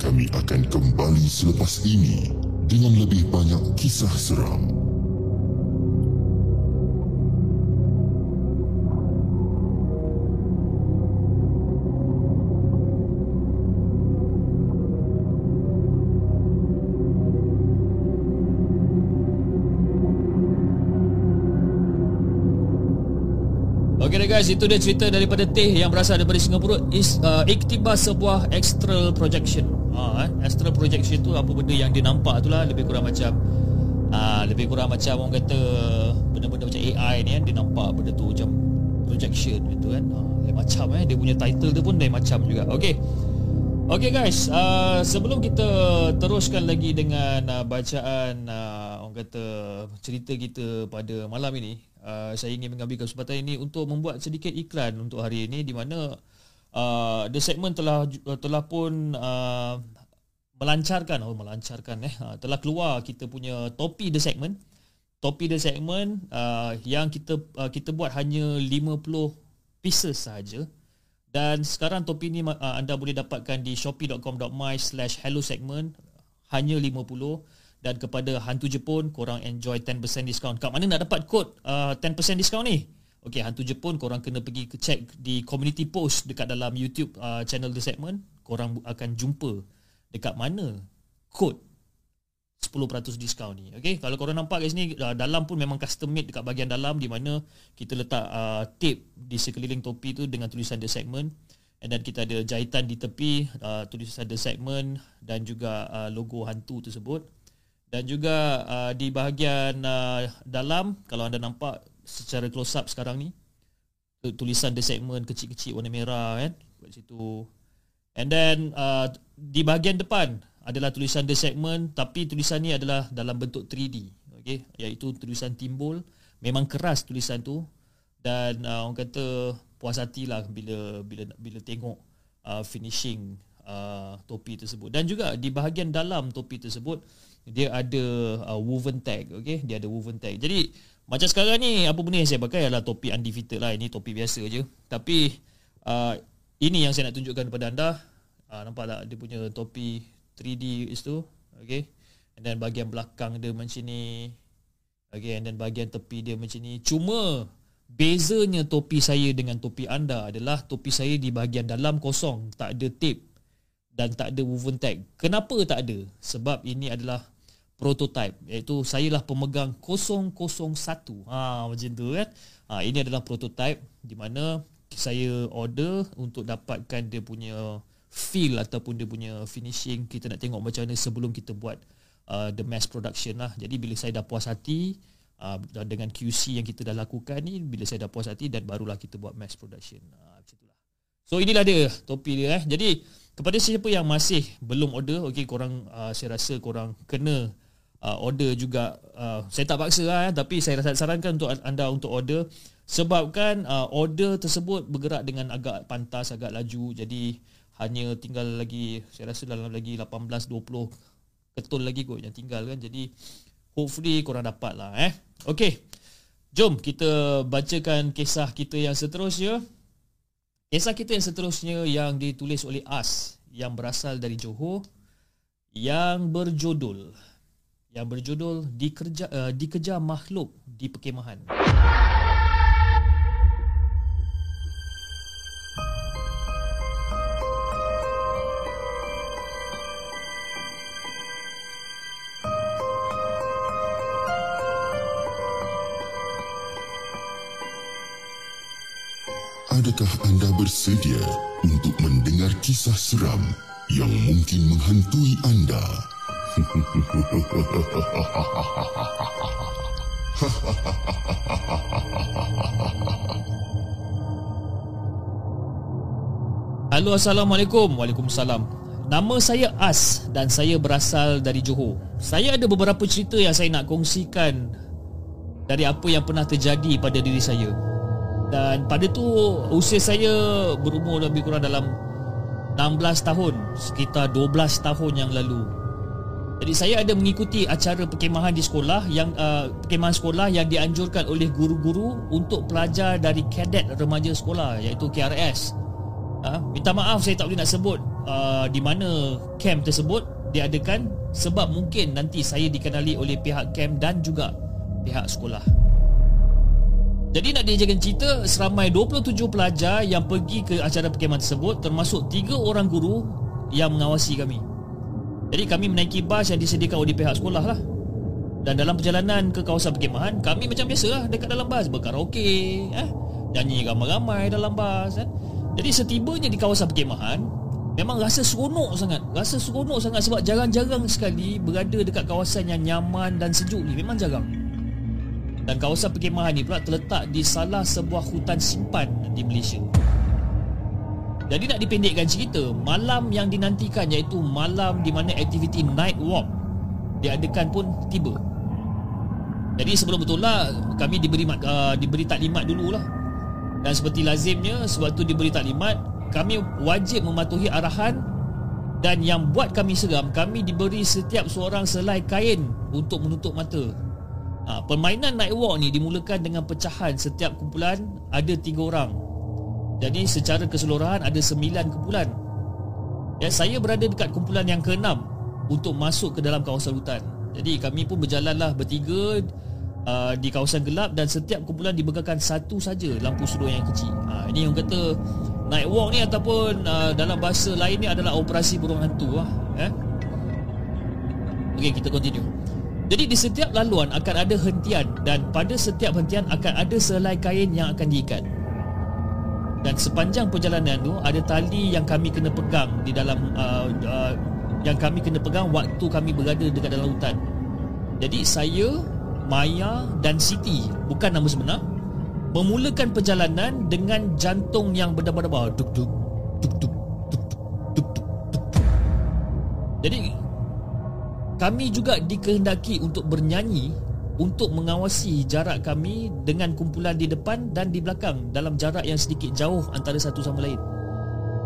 Kami akan kembali selepas ini dengan lebih banyak kisah seram. Guys, itu dia cerita daripada Teh yang berasal daripada Singapura is uh, iktibas sebuah astral projection. Ha, eh? astral projection tu apa benda yang dia nampak tu lah lebih kurang macam uh, lebih kurang macam orang kata benda-benda macam AI ni kan dia nampak benda tu macam projection gitu kan. Ha, macam eh dia punya title tu pun lain macam juga. Okey. Okey guys, uh, sebelum kita teruskan lagi dengan uh, bacaan uh, orang kata cerita kita pada malam ini, uh, saya ingin mengambil kesempatan ini untuk membuat sedikit iklan untuk hari ini di mana uh, the segment telah telah pun uh, melancarkan oh melancarkan eh uh, telah keluar kita punya topi the segment. Topi the segment uh, yang kita uh, kita buat hanya 50 pieces saja dan sekarang topi ni uh, anda boleh dapatkan di shopee.com.my/hello segment hanya 50 dan kepada hantu Jepun korang enjoy 10% discount. Kat mana nak dapat kod uh, 10% discount ni? Okey, hantu Jepun korang kena pergi ke check di community post dekat dalam YouTube uh, channel The Segment. Korang akan jumpa dekat mana kod 10% discount ni. Okey, kalau korang nampak kat sini uh, dalam pun memang custom made dekat bahagian dalam di mana kita letak uh, tape di sekeliling topi tu dengan tulisan The Segment. And then kita ada jahitan di tepi uh, tulisan The Segment dan juga uh, logo hantu tersebut dan juga uh, di bahagian uh, dalam kalau anda nampak secara close up sekarang ni tulisan the segment kecil-kecil warna merah kan? Kat situ. And then uh, di bahagian depan adalah tulisan the segment tapi tulisan ni adalah dalam bentuk 3D okey? Iaitu tulisan timbul. Memang keras tulisan tu. Dan uh, orang kata puas hatilah bila bila bila tengok uh, finishing uh, topi tersebut. Dan juga di bahagian dalam topi tersebut dia ada uh, woven tag okey dia ada woven tag. Jadi macam sekarang ni apa benda yang saya pakai adalah topi undefeated lah. Ini topi biasa je. Tapi uh, ini yang saya nak tunjukkan kepada anda. Uh, nampak tak dia punya topi 3D itu okey and then bahagian belakang dia macam ni Okay, and then bahagian tepi dia macam ni. Cuma bezanya topi saya dengan topi anda adalah topi saya di bahagian dalam kosong, tak ada tape dan tak ada woven tag. Kenapa tak ada? Sebab ini adalah prototype. Iaitu saya lah pemegang 001 ha macam tu kan? Ha ini adalah prototype di mana saya order untuk dapatkan dia punya feel ataupun dia punya finishing. Kita nak tengok macam mana sebelum kita buat uh, the mass production lah. Jadi bila saya dah puas hati uh, dengan QC yang kita dah lakukan ni bila saya dah puas hati dan barulah kita buat mass production. Uh, macam itulah so inilah dia topi dia eh. Jadi kepada siapa yang masih belum order okey korang uh, saya rasa korang kena uh, order juga uh, saya tak paksa lah eh, tapi saya rasa sarankan untuk anda untuk order. Sebabkan uh, order tersebut bergerak dengan agak pantas agak laju. Jadi hanya tinggal lagi saya rasa dalam lagi 18 20 ketul lagi kot yang tinggal kan. Jadi hopefully korang dapat lah eh. Okey jom kita bacakan kisah kita yang seterusnya kisah kita yang seterusnya yang ditulis oleh As yang berasal dari Johor yang berjudul yang berjudul Dikerja, uh, Dikejar Makhluk di Perkemahan. Adakah anda bersedia untuk mendengar kisah seram yang mungkin menghantui anda? Halo Assalamualaikum. Waalaikumsalam. Nama saya As dan saya berasal dari Johor. Saya ada beberapa cerita yang saya nak kongsikan Dari apa yang pernah terjadi pada diri saya Dan pada tu usia saya berumur lebih kurang dalam 16 tahun Sekitar 12 tahun yang lalu jadi saya ada mengikuti acara perkemahan di sekolah yang uh, perkemahan sekolah yang dianjurkan oleh guru-guru untuk pelajar dari kadet remaja sekolah iaitu KRS. Uh, minta maaf saya tak boleh nak sebut uh, di mana camp tersebut diadakan sebab mungkin nanti saya dikenali oleh pihak camp dan juga pihak sekolah. Jadi nak dijaga cerita seramai 27 pelajar yang pergi ke acara perkemahan tersebut termasuk 3 orang guru yang mengawasi kami. Jadi kami menaiki bas yang disediakan oleh pihak sekolah lah Dan dalam perjalanan ke kawasan perkemahan Kami macam biasa lah dekat dalam bas Berkaraoke eh? Nyanyi ramai-ramai dalam bas eh? Jadi setibanya di kawasan perkemahan Memang rasa seronok sangat Rasa seronok sangat sebab jarang-jarang sekali Berada dekat kawasan yang nyaman dan sejuk ni Memang jarang Dan kawasan perkemahan ni pula terletak di salah sebuah hutan simpan di Malaysia. Jadi nak dipendekkan cerita Malam yang dinantikan iaitu malam di mana aktiviti night walk Diadakan pun tiba. Jadi sebelum betul lah Kami diberi uh, diberi taklimat dululah. Dan seperti lazimnya Sebab tu diberi taklimat Kami wajib mematuhi arahan Dan yang buat kami seram Kami diberi setiap seorang selai kain Untuk menutup mata ha, Permainan night walk ni dimulakan dengan pecahan Setiap kumpulan ada tiga orang. Jadi secara keseluruhan ada sembilan kumpulan. Ya, saya berada dekat kumpulan yang keenam Untuk masuk ke dalam kawasan hutan. Jadi kami pun berjalanlah bertiga uh, Di kawasan gelap Dan setiap kumpulan dibekakan satu saja lampu sudut yang kecil. Uh, Ini yang kata Night walk ni ataupun uh, dalam bahasa lain ni adalah operasi burung hantu lah, eh? Okey kita continue jadi di setiap laluan akan ada hentian dan pada setiap hentian akan ada selai kain yang akan diikat. Dan sepanjang perjalanan tu ada tali yang kami kena pegang di dalam uh, uh, yang kami kena pegang waktu kami berada dekat dalam hutan. Jadi saya, Maya dan Siti, bukan nama sebenar, memulakan perjalanan dengan jantung yang berdebar-debar. Duk duk duk duk duk duk duk. Jadi kami juga dikehendaki untuk bernyanyi untuk mengawasi jarak kami dengan kumpulan di depan dan di belakang dalam jarak yang sedikit jauh antara satu sama lain.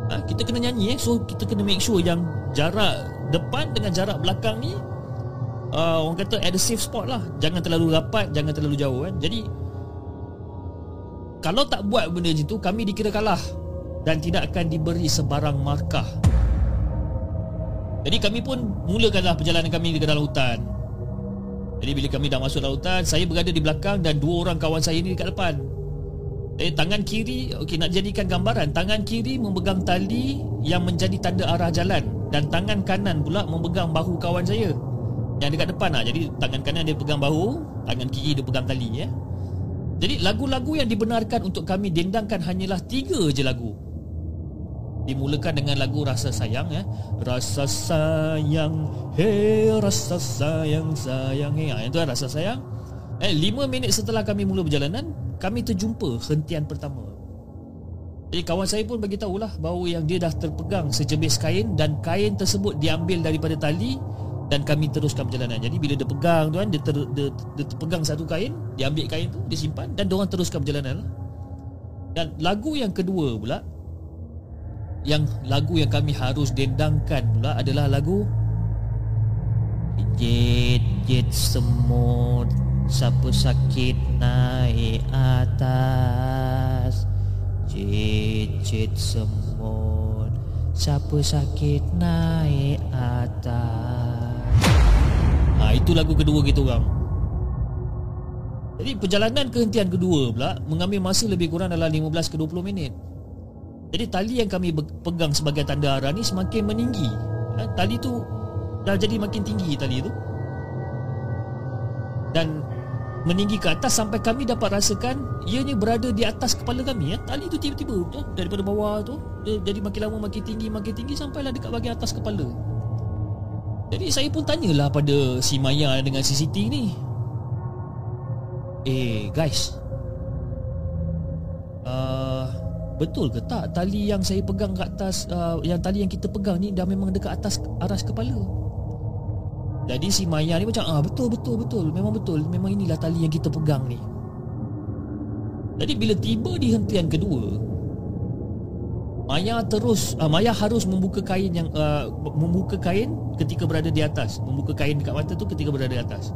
Ha, kita kena nyanyi eh. So kita kena make sure yang jarak depan dengan jarak belakang ni uh, orang kata at the safe spot lah. Jangan terlalu rapat, jangan terlalu jauh kan. Jadi kalau tak buat benda macam tu kami dikira kalah dan tidak akan diberi sebarang markah. Jadi kami pun mulakanlah perjalanan kami ke dalam hutan. Jadi bila kami dah masuk dalam hutan Saya berada di belakang Dan dua orang kawan saya ni dekat depan. Eh, tangan kiri Okey nak jadikan gambaran. Tangan kiri memegang tali Yang menjadi tanda arah jalan Dan tangan kanan pula Memegang bahu kawan saya. Yang dekat depan lah. Jadi tangan kanan dia pegang bahu Tangan kiri dia pegang tali ya. Jadi lagu-lagu yang dibenarkan Untuk kami dendangkan Hanyalah tiga je lagu Dimulakan dengan lagu Rasa Sayang ya. Rasa sayang Hey rasa sayang Sayang hey. Ha, itu lah Rasa Sayang Eh, lima minit setelah kami mula perjalanan kami terjumpa hentian pertama. Jadi kawan saya pun bagi tahulah bahawa yang dia dah terpegang sejebis kain dan kain tersebut diambil daripada tali dan kami teruskan perjalanan. Jadi bila dia pegang tuan dia, ter, dia, dia terpegang satu kain, dia ambil kain tu, dia simpan dan dia orang teruskan perjalanan. Dan lagu yang kedua pula yang lagu yang kami harus dendangkan pula adalah lagu Jet jet semut Siapa sakit naik atas. Cicit semut Siapa sakit naik atas. Ha, Itu lagu kedua kita orang. Jadi perjalanan kehentian kedua pula Mengambil masa lebih kurang dalam 15 ke 20 minit Jadi tali yang kami pegang sebagai tanda arah ni semakin meninggi ha, Tali tu dah jadi makin tinggi tali tu dan meninggi ke atas sampai kami dapat rasakan ianya berada di atas kepala kami ya. Tali tu tiba-tiba tu daripada bawah tu dia jadi makin lama makin tinggi makin tinggi sampailah dekat bahagian atas kepala. Jadi saya pun tanyalah pada si Maya dengan Siti ni. Eh guys. Betul ke tak tali yang saya pegang kat atas uh, yang tali yang kita pegang ni dah memang dekat atas aras kepala? Jadi si Maya ni macam ah betul betul betul memang betul memang inilah tali yang kita pegang ni. Jadi bila tiba di hentian kedua Maya terus uh, Maya harus membuka kain yang uh, membuka kain ketika berada di atas, membuka kain dekat mata tu ketika berada di atas.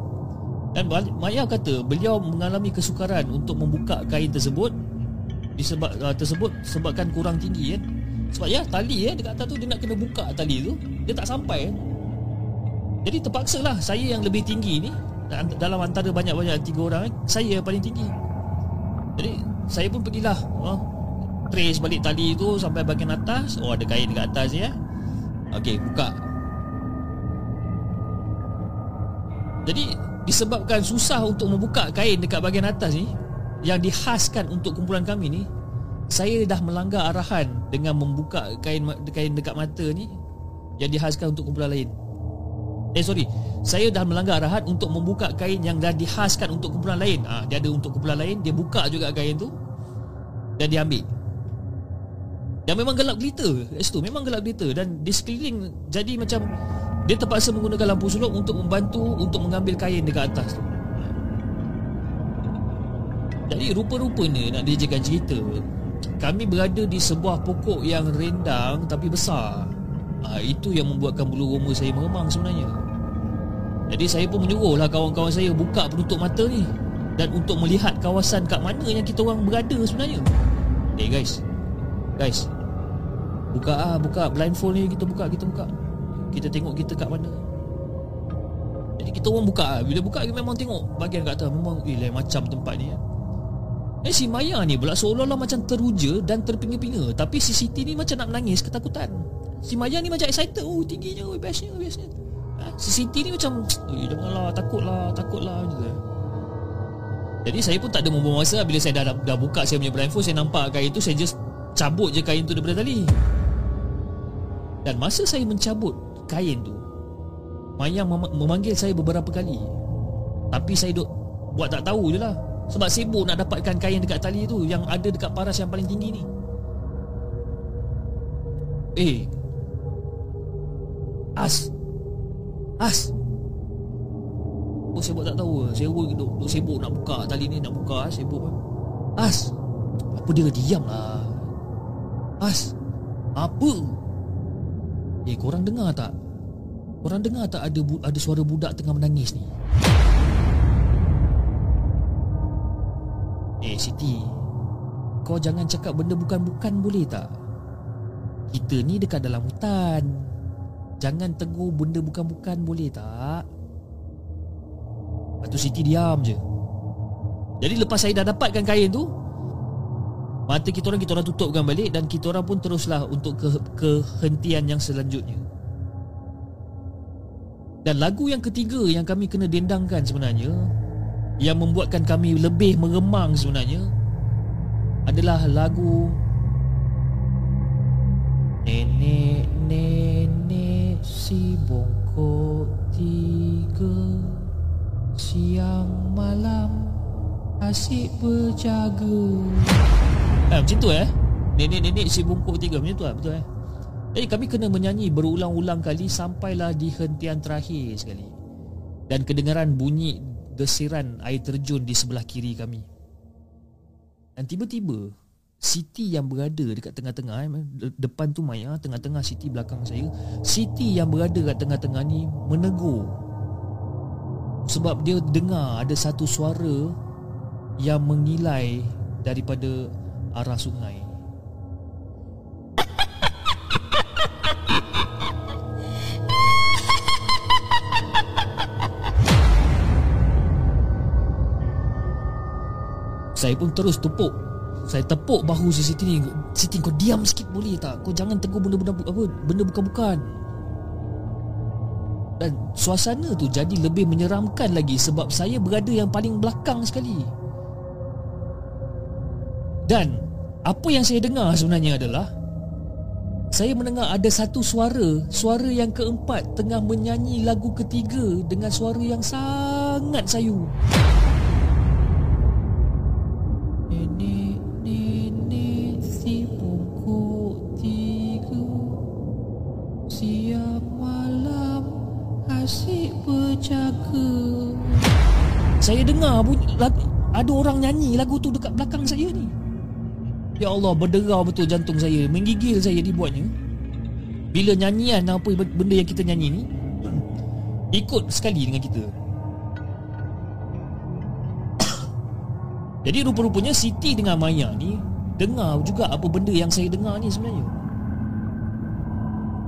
Dan Maya kata beliau mengalami kesukaran untuk membuka kain tersebut disebab uh, tersebut sebabkan kurang tinggi kan. Sebab ya tali ya dekat atas tu dia nak kena buka tali tu, dia tak sampai kan. Jadi terpaksa lah saya yang lebih tinggi ni dalam antara banyak-banyak tiga orang saya yang paling tinggi. Jadi saya pun pergilah oh, trace balik tali tu sampai bahagian atas. Oh ada kain dekat atas ya. Okey, buka. Jadi disebabkan susah untuk membuka kain dekat bahagian atas ni yang dihaskan untuk kumpulan kami ni, saya dah melanggar arahan dengan membuka kain kain dekat mata ni yang dihaskan untuk kumpulan lain. Eh sorry. Saya dah melanggar arahan Untuk membuka kain yang dah dihaskan Untuk kumpulan lain. Ha, Dia ada untuk kumpulan lain Dia buka juga kain tu Dan dia ambil. Dan memang gelap gelita Kat situ memang gelap gelita Dan di sekeliling Jadi macam Dia terpaksa menggunakan lampu suluk Untuk membantu Untuk mengambil kain dekat atas tu Jadi rupa-rupanya Nak dijadikan cerita Kami berada di sebuah pokok yang rendang Tapi besar. Ha, Itu yang membuatkan bulu roma saya meremang sebenarnya. Jadi saya pun menyuruhlah kawan-kawan saya buka penutup mata ni Dan untuk melihat kawasan kat mana yang kita orang berada sebenarnya. Eh hey guys. Guys. Buka ah, buka. Blindfold ni kita buka, kita buka. Kita tengok kita kat mana. Jadi kita orang buka. Ah. Bila buka memang tengok bahagian kat atas. Memang eh macam tempat ni ya. Eh si Maya ni pula seolah-olah macam teruja dan terpinga-pinga. Tapi si Siti ni macam nak menangis ketakutan. Si Maya ni macam excited. Oh tingginya, oh, bestnya, bestnya. Si Siti ni macam Eh janganlah takutlah Takutlah gitu. Jadi saya pun tak ada membuang masa. Bila saya dah, dah buka saya punya blindfold Saya nampak kain tu Saya just cabut je kain tu daripada tali. Dan masa saya mencabut kain tu Maya mem- memanggil saya beberapa kali. Tapi saya duk Buat tak tahu je lah Sebab sibuk nak dapatkan kain dekat tali tu Yang ada dekat paras yang paling tinggi ni. Eh. As. As. Oh buat tak tahu. Saya duk, duk, duk sibuk nak buka tali ni Nak buka sibuk As. Apa dia diam lah. As. Apa? Eh korang dengar tak? Korang dengar tak ada ada suara budak tengah menangis ni Eh Siti Kau jangan cakap benda bukan-bukan boleh tak? Kita ni dekat dalam hutan. Jangan tegur benda bukan-bukan boleh tak? Lepas tu Siti diam je. Jadi lepas saya dah dapatkan kain tu Mata kita orang kita orang tutupkan balik Dan kita orang pun teruslah Untuk ke kehentian yang selanjutnya. Dan lagu yang ketiga Yang kami kena dendangkan sebenarnya Yang membuatkan kami lebih meremang sebenarnya Adalah lagu Nenek-nenek si bongkok tiga. Siang malam asyik berjaga. Eh macam tu eh? Nenek-nenek si bongkok tiga Macam tu lah betul eh? Jadi kami kena menyanyi berulang-ulang kali Sampailah di hentian terakhir sekali. Dan kedengaran bunyi Desiran air terjun di sebelah kiri kami. Dan tiba-tiba Siti yang berada dekat tengah-tengah eh, Depan tu Maya Tengah-tengah Siti belakang saya Siti yang berada dekat tengah-tengah ni Menegur. Sebab dia dengar ada satu suara Yang mengilai Daripada arah sungai Saya pun terus tepuk. Saya tepuk bahu si Siti ni. Siti kau diam sikit boleh tak? Kau jangan tegur benda-benda apa Benda bukan-bukan. Dan suasana tu jadi lebih menyeramkan lagi Sebab saya berada yang paling belakang sekali. Dan Apa yang saya dengar sebenarnya adalah Saya mendengar ada satu suara Suara yang keempat Tengah menyanyi lagu ketiga Dengan suara yang sangat sayu berjaga Saya dengar bunyi, lagu, Ada orang nyanyi lagu tu dekat belakang saya ni. Ya Allah berderau betul jantung saya. Menggigil saya dibuatnya. Bila nyanyian apa benda yang kita nyanyi ni? Ikut sekali dengan kita. Jadi rupa-rupanya Siti dengan Maya ni Dengar juga apa benda yang saya dengar ni sebenarnya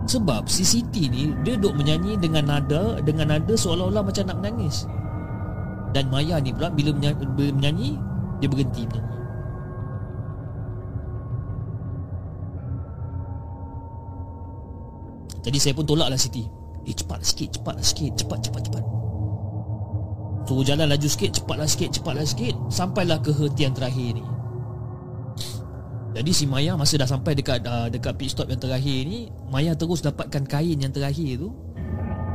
sebab si Siti ni Dia duduk menyanyi dengan nada Dengan nada seolah-olah macam nak menangis. Dan Maya ni pula Bila menyanyi, bila menyanyi Dia berhenti menyanyi. Jadi saya pun tolaklah Siti Eh cepat sikit Cepat sikit Cepat cepat cepat. Suruh jalan laju sikit Cepatlah sikit Cepatlah sikit. Sampailah ke hentian terakhir ni jadi si Maya masa dah sampai dekat uh, dekat pit stop yang terakhir ni, Maya terus dapatkan kain yang terakhir tu.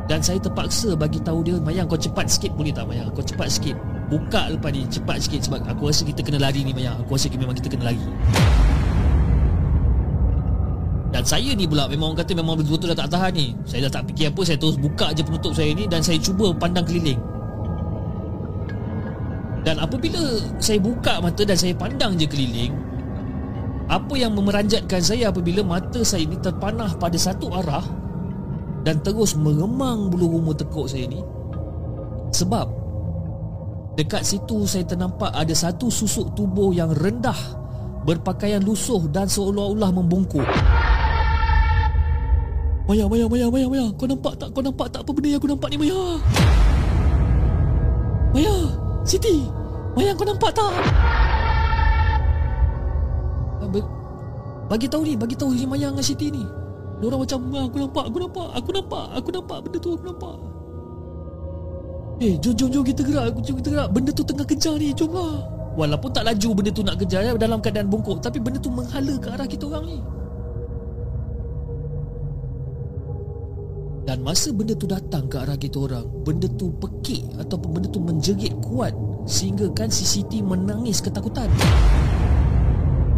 Dan saya terpaksa bagi tahu dia, Maya kau cepat sikit boleh tak Maya? Kau cepat sikit. Buka lepas ni, cepat sikit sebab aku rasa kita kena lari ni Maya. Aku rasa memang kita kena lari. Dan saya ni pula memang orang kata memang betul-betul dah tak tahan ni. Saya dah tak fikir apa, saya terus buka je penutup saya ni dan saya cuba pandang keliling. Dan apabila saya buka mata dan saya pandang je keliling, apa yang memeranjatkan saya apabila mata saya ini terpanah pada satu arah dan terus meremang bulu rumah tekuk saya ini sebab dekat situ saya ternampak ada satu susuk tubuh yang rendah berpakaian lusuh dan seolah-olah membungkuk Maya, Maya, Maya, Maya, Maya Kau nampak tak? Kau nampak tak apa benda yang aku nampak ni, Maya? Maya, Siti Maya, kau nampak tak? Bagi tahu ni, bagi tahu si Maya dengan Siti ni. Diorang macam aku nampak, aku nampak, aku nampak, aku nampak benda tu aku nampak. Eh, jom jom jom kita gerak, jom kita gerak. Benda tu tengah kejar ni, jomlah. Walaupun tak laju benda tu nak kejar ya, dalam keadaan bungkuk, tapi benda tu menghala ke arah kita orang ni. Dan masa benda tu datang ke arah kita orang Benda tu pekik Ataupun benda tu menjerit kuat Sehingga kan si Siti menangis ketakutan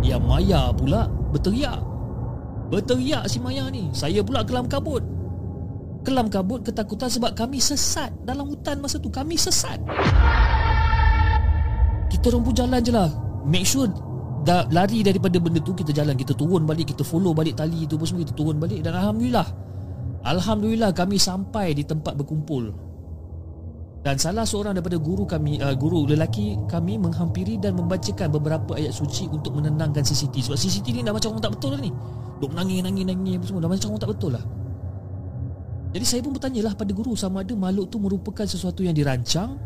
Yang Maya pula berteriak. Berteriak si Maya ni. Saya pula kelam kabut. Kelam kabut ketakutan sebab kami sesat Dalam hutan masa tu. Kami sesat. Kita pun jalan je lah. Make sure dah lari daripada benda tu Kita jalan. Kita turun balik Kita follow balik tali tu semua Kita turun balik. Dan Alhamdulillah Alhamdulillah kami sampai di tempat berkumpul dan salah seorang daripada guru kami uh, guru lelaki kami menghampiri dan membacakan beberapa ayat suci untuk menenangkan CCT sebab CCT ni dah macam orang tak betul lah ni duk nangis nangis nangis semua dah macam orang tak betul lah jadi saya pun bertanya lah pada guru sama ada makhluk tu merupakan sesuatu yang dirancang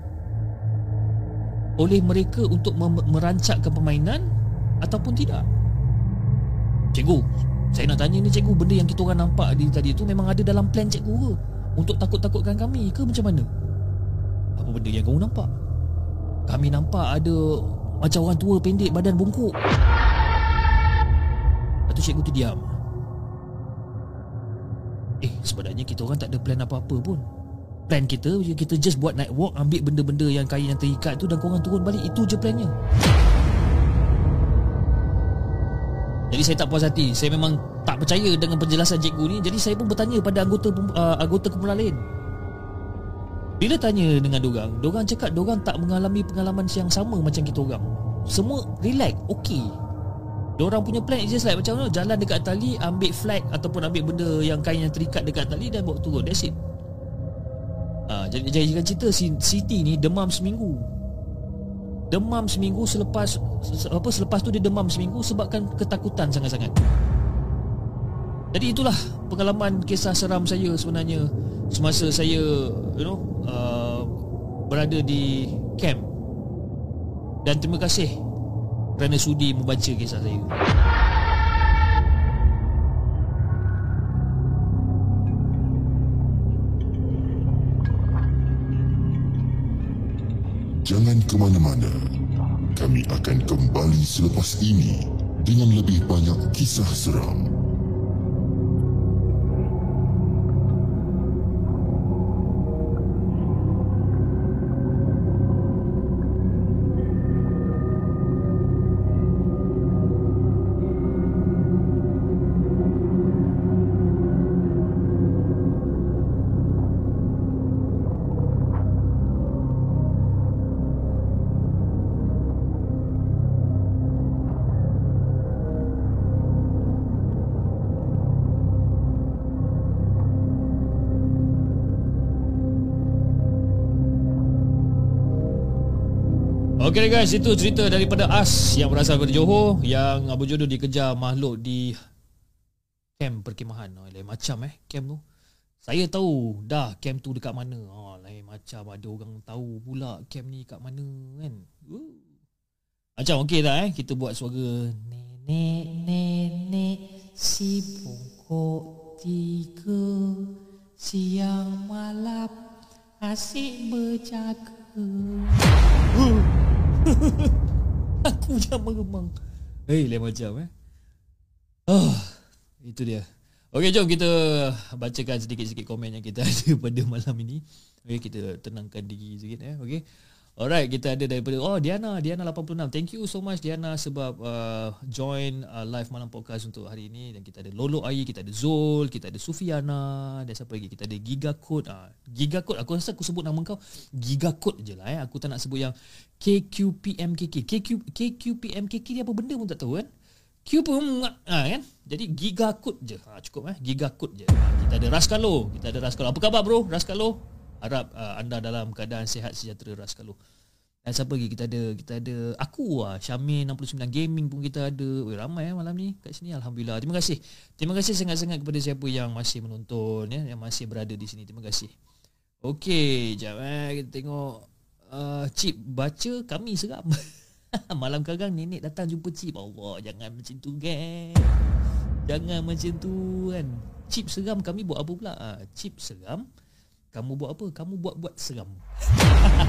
oleh mereka untuk merancangkan permainan ataupun tidak? Cikgu, saya nak tanya ni cikgu benda yang kita orang nampak di tadi tu memang ada dalam plan cikgu ke? Untuk takut-takutkan kami ke macam mana? Apa benda yang kamu nampak? Kami nampak ada macam orang tua pendek badan bungkuk. Lepas cikgu tu diam. Eh, sebenarnya kita orang tak ada plan apa-apa pun. Plan kita, kita just buat night walk, ambil benda-benda yang kain yang terikat tu dan korang turun balik. Itu je plannya. Jadi saya tak puas hati. Saya memang tak percaya dengan penjelasan cikgu ni. Jadi saya pun bertanya pada anggota uh, anggota kumpulan lain. Bila tanya dengan dorang, dorang cakap dorang tak mengalami pengalaman yang sama macam kita orang. Semua relax, okey. Dorang punya plan is just like macam mana jalan dekat tali, ambil flag ataupun ambil benda yang kain yang terikat dekat tali dan bawa turun. That's it. Ha, jadi jadi cerita Siti ni demam seminggu demam seminggu selepas apa selepas tu dia demam seminggu sebabkan ketakutan sangat-sangat. Jadi itulah pengalaman kisah seram saya sebenarnya semasa saya you know uh, berada di camp. Dan terima kasih kerana sudi membaca kisah saya. Jangan ke mana-mana. Kami akan kembali selepas ini dengan lebih banyak kisah seram. Okey guys, itu cerita daripada As yang berasal dari Johor yang Abu Jodoh dikejar makhluk di camp perkemahan. Oh, lain macam eh camp tu. Saya tahu dah camp tu dekat mana. Oh, lain macam ada orang tahu pula camp ni kat mana kan. Macam okey tak eh kita buat suara nenek nenek si pokok tiga siang malam asyik berjaga. Uh. Aku macam meremang Hei, lain macam eh. Oh, itu dia. Okey, jom kita bacakan sedikit-sedikit komen yang kita ada pada malam ini. Okey, kita tenangkan diri sikit eh. Okey Alright, kita ada daripada oh Diana, Diana 86. Thank you so much Diana sebab uh, join uh, live malam podcast untuk hari ini dan kita ada Lolo Ai, kita ada Zul, kita ada Sufiana dan siapa lagi? Kita ada Giga Code. Uh, Giga Code aku rasa aku sebut nama kau Giga Code je lah eh. Aku tak nak sebut yang KQPMKK. KQ KQPMKK ni apa benda pun tak tahu kan? Q pun ah kan. Jadi Giga Code je. Ha, cukup eh. Giga Code je. Kita ada Raskalo, kita ada Raskalo. Apa khabar bro? Raskalo? Harap uh, anda dalam keadaan sihat sejahtera ras kalau. Dan siapa lagi kita ada? Kita ada aku ah Syamin 69 gaming pun kita ada. Oi ramai eh malam ni kat sini alhamdulillah. Terima kasih. Terima kasih sangat-sangat kepada siapa yang masih menonton ya yang masih berada di sini. Terima kasih. Okey, jap eh kita tengok uh, chip baca kami seram. malam kagang nenek datang jumpa chip. Allah jangan macam tu kan. Jangan macam tu kan. Chip seram kami buat apa pula? Uh, chip seram kamu buat apa? Kamu buat-buat seram.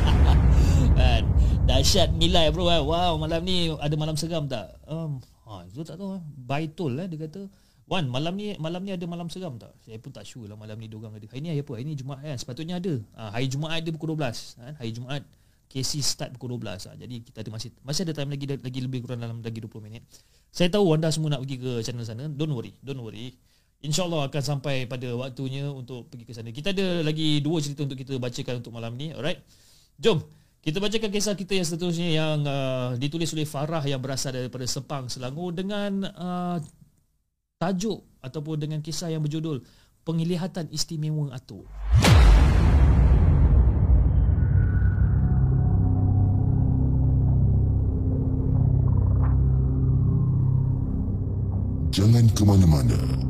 kan? Dahsyat nilai bro. Eh. Wow, malam ni ada malam seram tak? Um, ha, Zul tak tahu. Eh. Baitul lah dia kata. Wan, malam ni malam ni ada malam seram tak? Saya pun tak sure lah malam ni diorang ada. Hari ni apa? Hari ni Jumaat kan? Sepatutnya ada. Ha, hari Jumaat ada pukul 12. Kan? Hari Jumaat KC start pukul 12. Ha, jadi kita ada masih masih ada time lagi lagi lebih kurang dalam lagi 20 minit. Saya tahu anda semua nak pergi ke channel sana. Don't worry. Don't worry. InsyaAllah akan sampai pada waktunya untuk pergi ke sana. Kita ada lagi dua cerita untuk kita bacakan untuk malam ni. Alright. Jom. Kita bacakan kisah kita yang seterusnya yang uh, ditulis oleh Farah yang berasal daripada Sepang, Selangor dengan uh, tajuk ataupun dengan kisah yang berjudul Penglihatan Istimewa Atur. Jangan ke mana-mana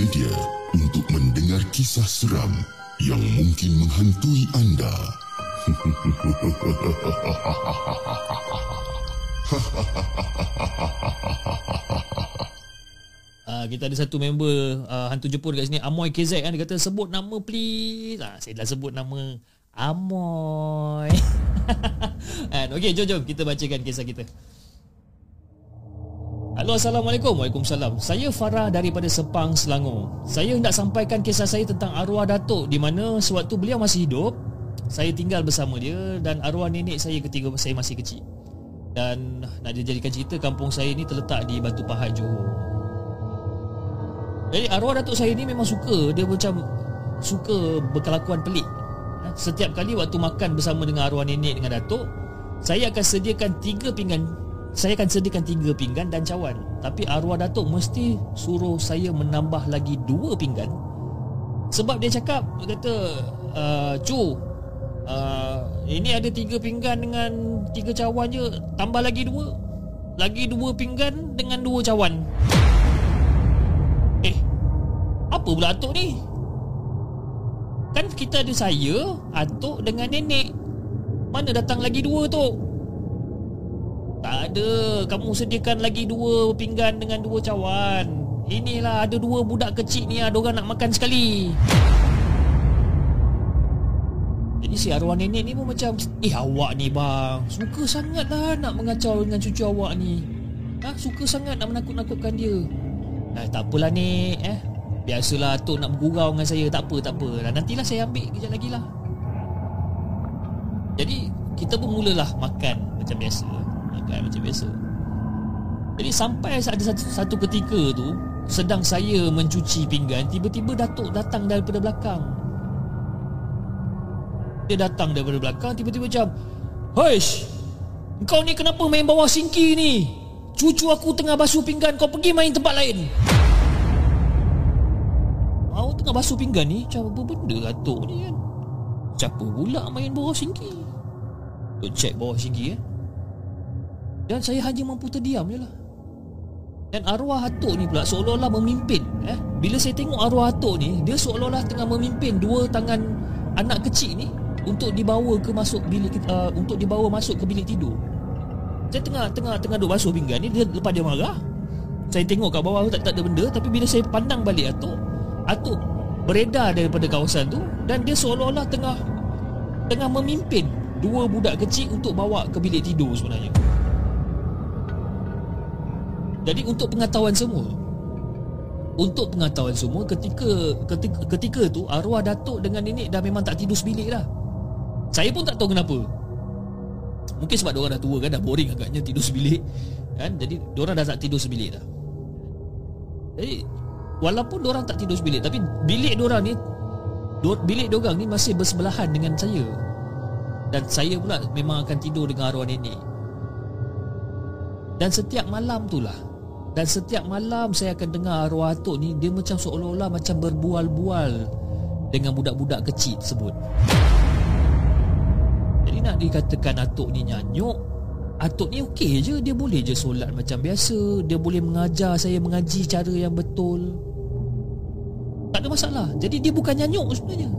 Bersedia untuk mendengar kisah seram yang mungkin menghantui anda? Uh, kita ada satu member uh, hantu Jepun kat sini Amoy KZ kan dia kata sebut nama please. Ah saya dah sebut nama Amoy. And okey jom jom kita bacakan kisah kita. Halo Assalamualaikum. Waalaikumsalam. Saya Farah daripada Sepang Selangor. Saya hendak sampaikan kisah saya tentang arwah Datuk Di mana sewaktu beliau masih hidup Saya tinggal bersama dia Dan arwah nenek saya ketika saya masih kecil. Dan nak dijadikan cerita Kampung saya ni terletak di Batu Pahat Johor. Jadi arwah Datuk saya ni memang suka. Dia macam suka berkelakuan pelik. Setiap kali waktu makan bersama dengan arwah nenek dengan Datuk Saya akan sediakan tiga pinggan Saya akan sediakan tiga pinggan dan cawan Tapi arwah Datuk mesti suruh saya menambah lagi dua pinggan Sebab dia cakap Dia kata uh, Cu uh, Ini ada tiga pinggan dengan tiga cawan je Tambah lagi dua Lagi dua pinggan dengan dua cawan Eh Apa pula Datuk ni? Kan kita ada saya, atuk dengan nenek. Mana datang lagi dua tu? Tak ada. Kamu sediakan lagi dua pinggan dengan dua cawan. Inilah ada dua budak kecil ni ada orang nak makan sekali. Jadi si arwah nenek ni pun macam Eh awak ni bang. Suka sangat lah nak mengacau dengan cucu awak ni. Ha, Suka sangat nak menakut-nakutkan dia. Eh, Tak apalah nek eh. Biasalah Atuk nak bergurau dengan saya. Tak apa, tak apa. Lah, Nantilah saya ambil kejap lagi lah. Jadi Kita pun mulalah makan Macam biasa Makan macam biasa. Jadi sampai ada satu, satu ketika tu Sedang saya mencuci pinggan Tiba-tiba Datuk datang daripada belakang. Dia datang daripada belakang Tiba-tiba macam Hoish Kau ni kenapa main bawah singki ni? Cucu aku tengah basuh pinggan Kau pergi main tempat lain. Awak tengah basuh pinggan ni Macam apa benda Atuk ni kan? Siapa pula main bawah singki? Untuk check bawah singki eh Dan saya hanya mampu terdiam je lah. Dan arwah Atuk ni pula Seolah-olah memimpin eh? Bila saya tengok arwah Atuk ni Dia seolah-olah tengah memimpin Dua tangan Anak kecil ni Untuk dibawa ke masuk bilik uh, Untuk dibawa masuk ke bilik tidur. Saya tengah Tengah tengah duduk basuh pinggan ni Dia lepas dia marah. Saya tengok kat bawah tak, tak ada benda Tapi bila saya pandang balik Atuk Atuk beredar daripada kawasan tu dan dia seolah-olah tengah tengah memimpin dua budak kecil untuk bawa ke bilik tidur sebenarnya. Jadi untuk pengetahuan semua untuk pengetahuan semua ketika ketika ketika tu arwah datuk dengan nenek dah memang tak tidur sebilik dah. Saya pun tak tahu kenapa. Mungkin sebab dia orang dah tua kan dah boring agaknya tidur sebilik kan. Jadi dia orang dah tak tidur sebilik dah. Jadi Walaupun orang tak tidur sebilik Tapi bilik orang ni Bilik orang ni masih bersebelahan dengan saya Dan saya pula memang akan tidur dengan arwah nenek Dan setiap malam tu lah Dan setiap malam saya akan dengar arwah atuk ni Dia macam seolah-olah macam berbual-bual Dengan budak-budak kecil tersebut. Jadi nak dikatakan atuk ni nyanyuk Atuk ni okey je. Dia boleh je solat macam biasa. Dia boleh mengajar saya mengaji cara yang betul. Tak ada masalah. Jadi dia bukan nyanyuk sebenarnya.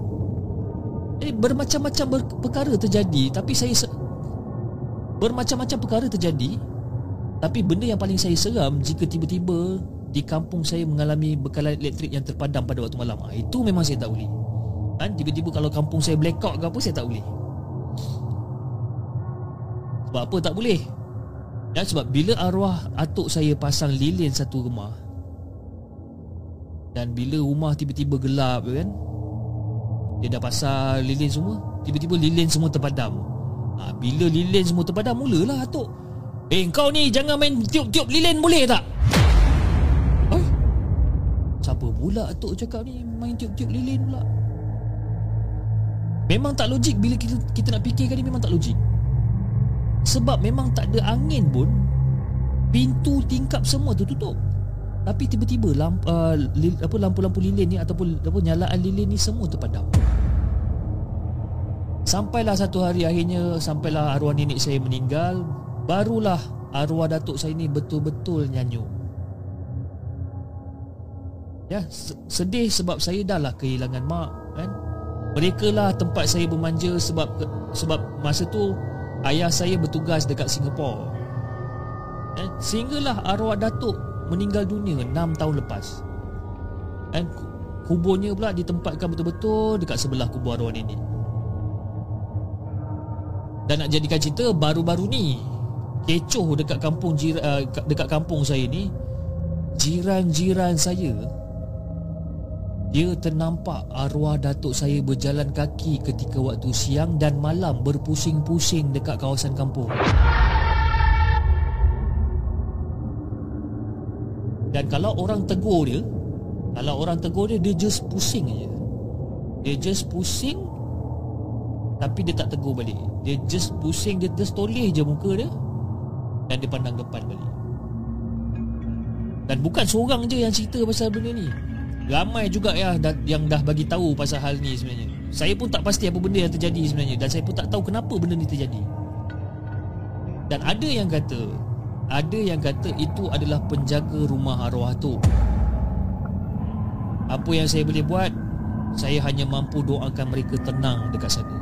Jadi bermacam-macam ber- perkara terjadi Tapi saya se- Bermacam-macam perkara terjadi Tapi benda yang paling saya seram Jika tiba-tiba Di kampung saya mengalami bekalan elektrik yang terpadam pada waktu malam. Ha, Itu memang saya tak boleh. Kan? Tiba-tiba kalau kampung saya blackout ke apa Saya tak boleh. Sebab apa tak boleh? Ya, sebab bila arwah atuk saya pasang lilin satu rumah dan bila rumah tiba-tiba gelap kan? Dia dah pasal lilin semua Tiba-tiba lilin semua terpadam. Ha, Bila lilin semua terpadam Mulalah Atuk Eh kau ni jangan main tiup-tiup lilin boleh tak? Eh? Siapa pula Atuk cakap ni Main tiup-tiup lilin pula? Memang tak logik Bila kita kita nak fikirkan ni Memang tak logik. Sebab memang tak ada angin pun Pintu tingkap semua tertutup. Tapi tiba-tiba lamp, uh, li, apa lampu-lampu lilin ni ataupun apa nyalaan lilin ni semua terpadam. Sampailah satu hari akhirnya sampailah arwah nenek saya meninggal, barulah arwah datuk saya ni betul-betul nyanyuk. Ya, sedih sebab saya dah lah kehilangan mak kan. Mereka lah tempat saya bermanja sebab sebab masa tu ayah saya bertugas dekat Singapura. Eh, sehinggalah arwah datuk meninggal dunia 6 tahun lepas. Eh, kuburnya pula ditempatkan betul-betul dekat sebelah kubur arwah nenek. Dan nak jadikan cerita baru-baru ni kecoh dekat kampung jira, uh, dekat kampung saya ni jiran-jiran saya dia ternampak arwah datuk saya berjalan kaki ketika waktu siang dan malam berpusing-pusing dekat kawasan kampung. Dan kalau orang tegur dia, kalau orang tegur dia, dia just pusing aja. Dia just pusing tapi dia tak tegur balik. Dia just pusing, dia just toleh je muka dia dan dia pandang depan balik. Dan bukan seorang je yang cerita pasal benda ni. Ramai juga ya yang dah bagi tahu pasal hal ni sebenarnya. Saya pun tak pasti apa benda yang terjadi sebenarnya dan saya pun tak tahu kenapa benda ni terjadi. Dan ada yang kata, ada yang kata itu adalah penjaga rumah arwah tu. Apa yang saya boleh buat, saya hanya mampu doakan mereka tenang dekat sana.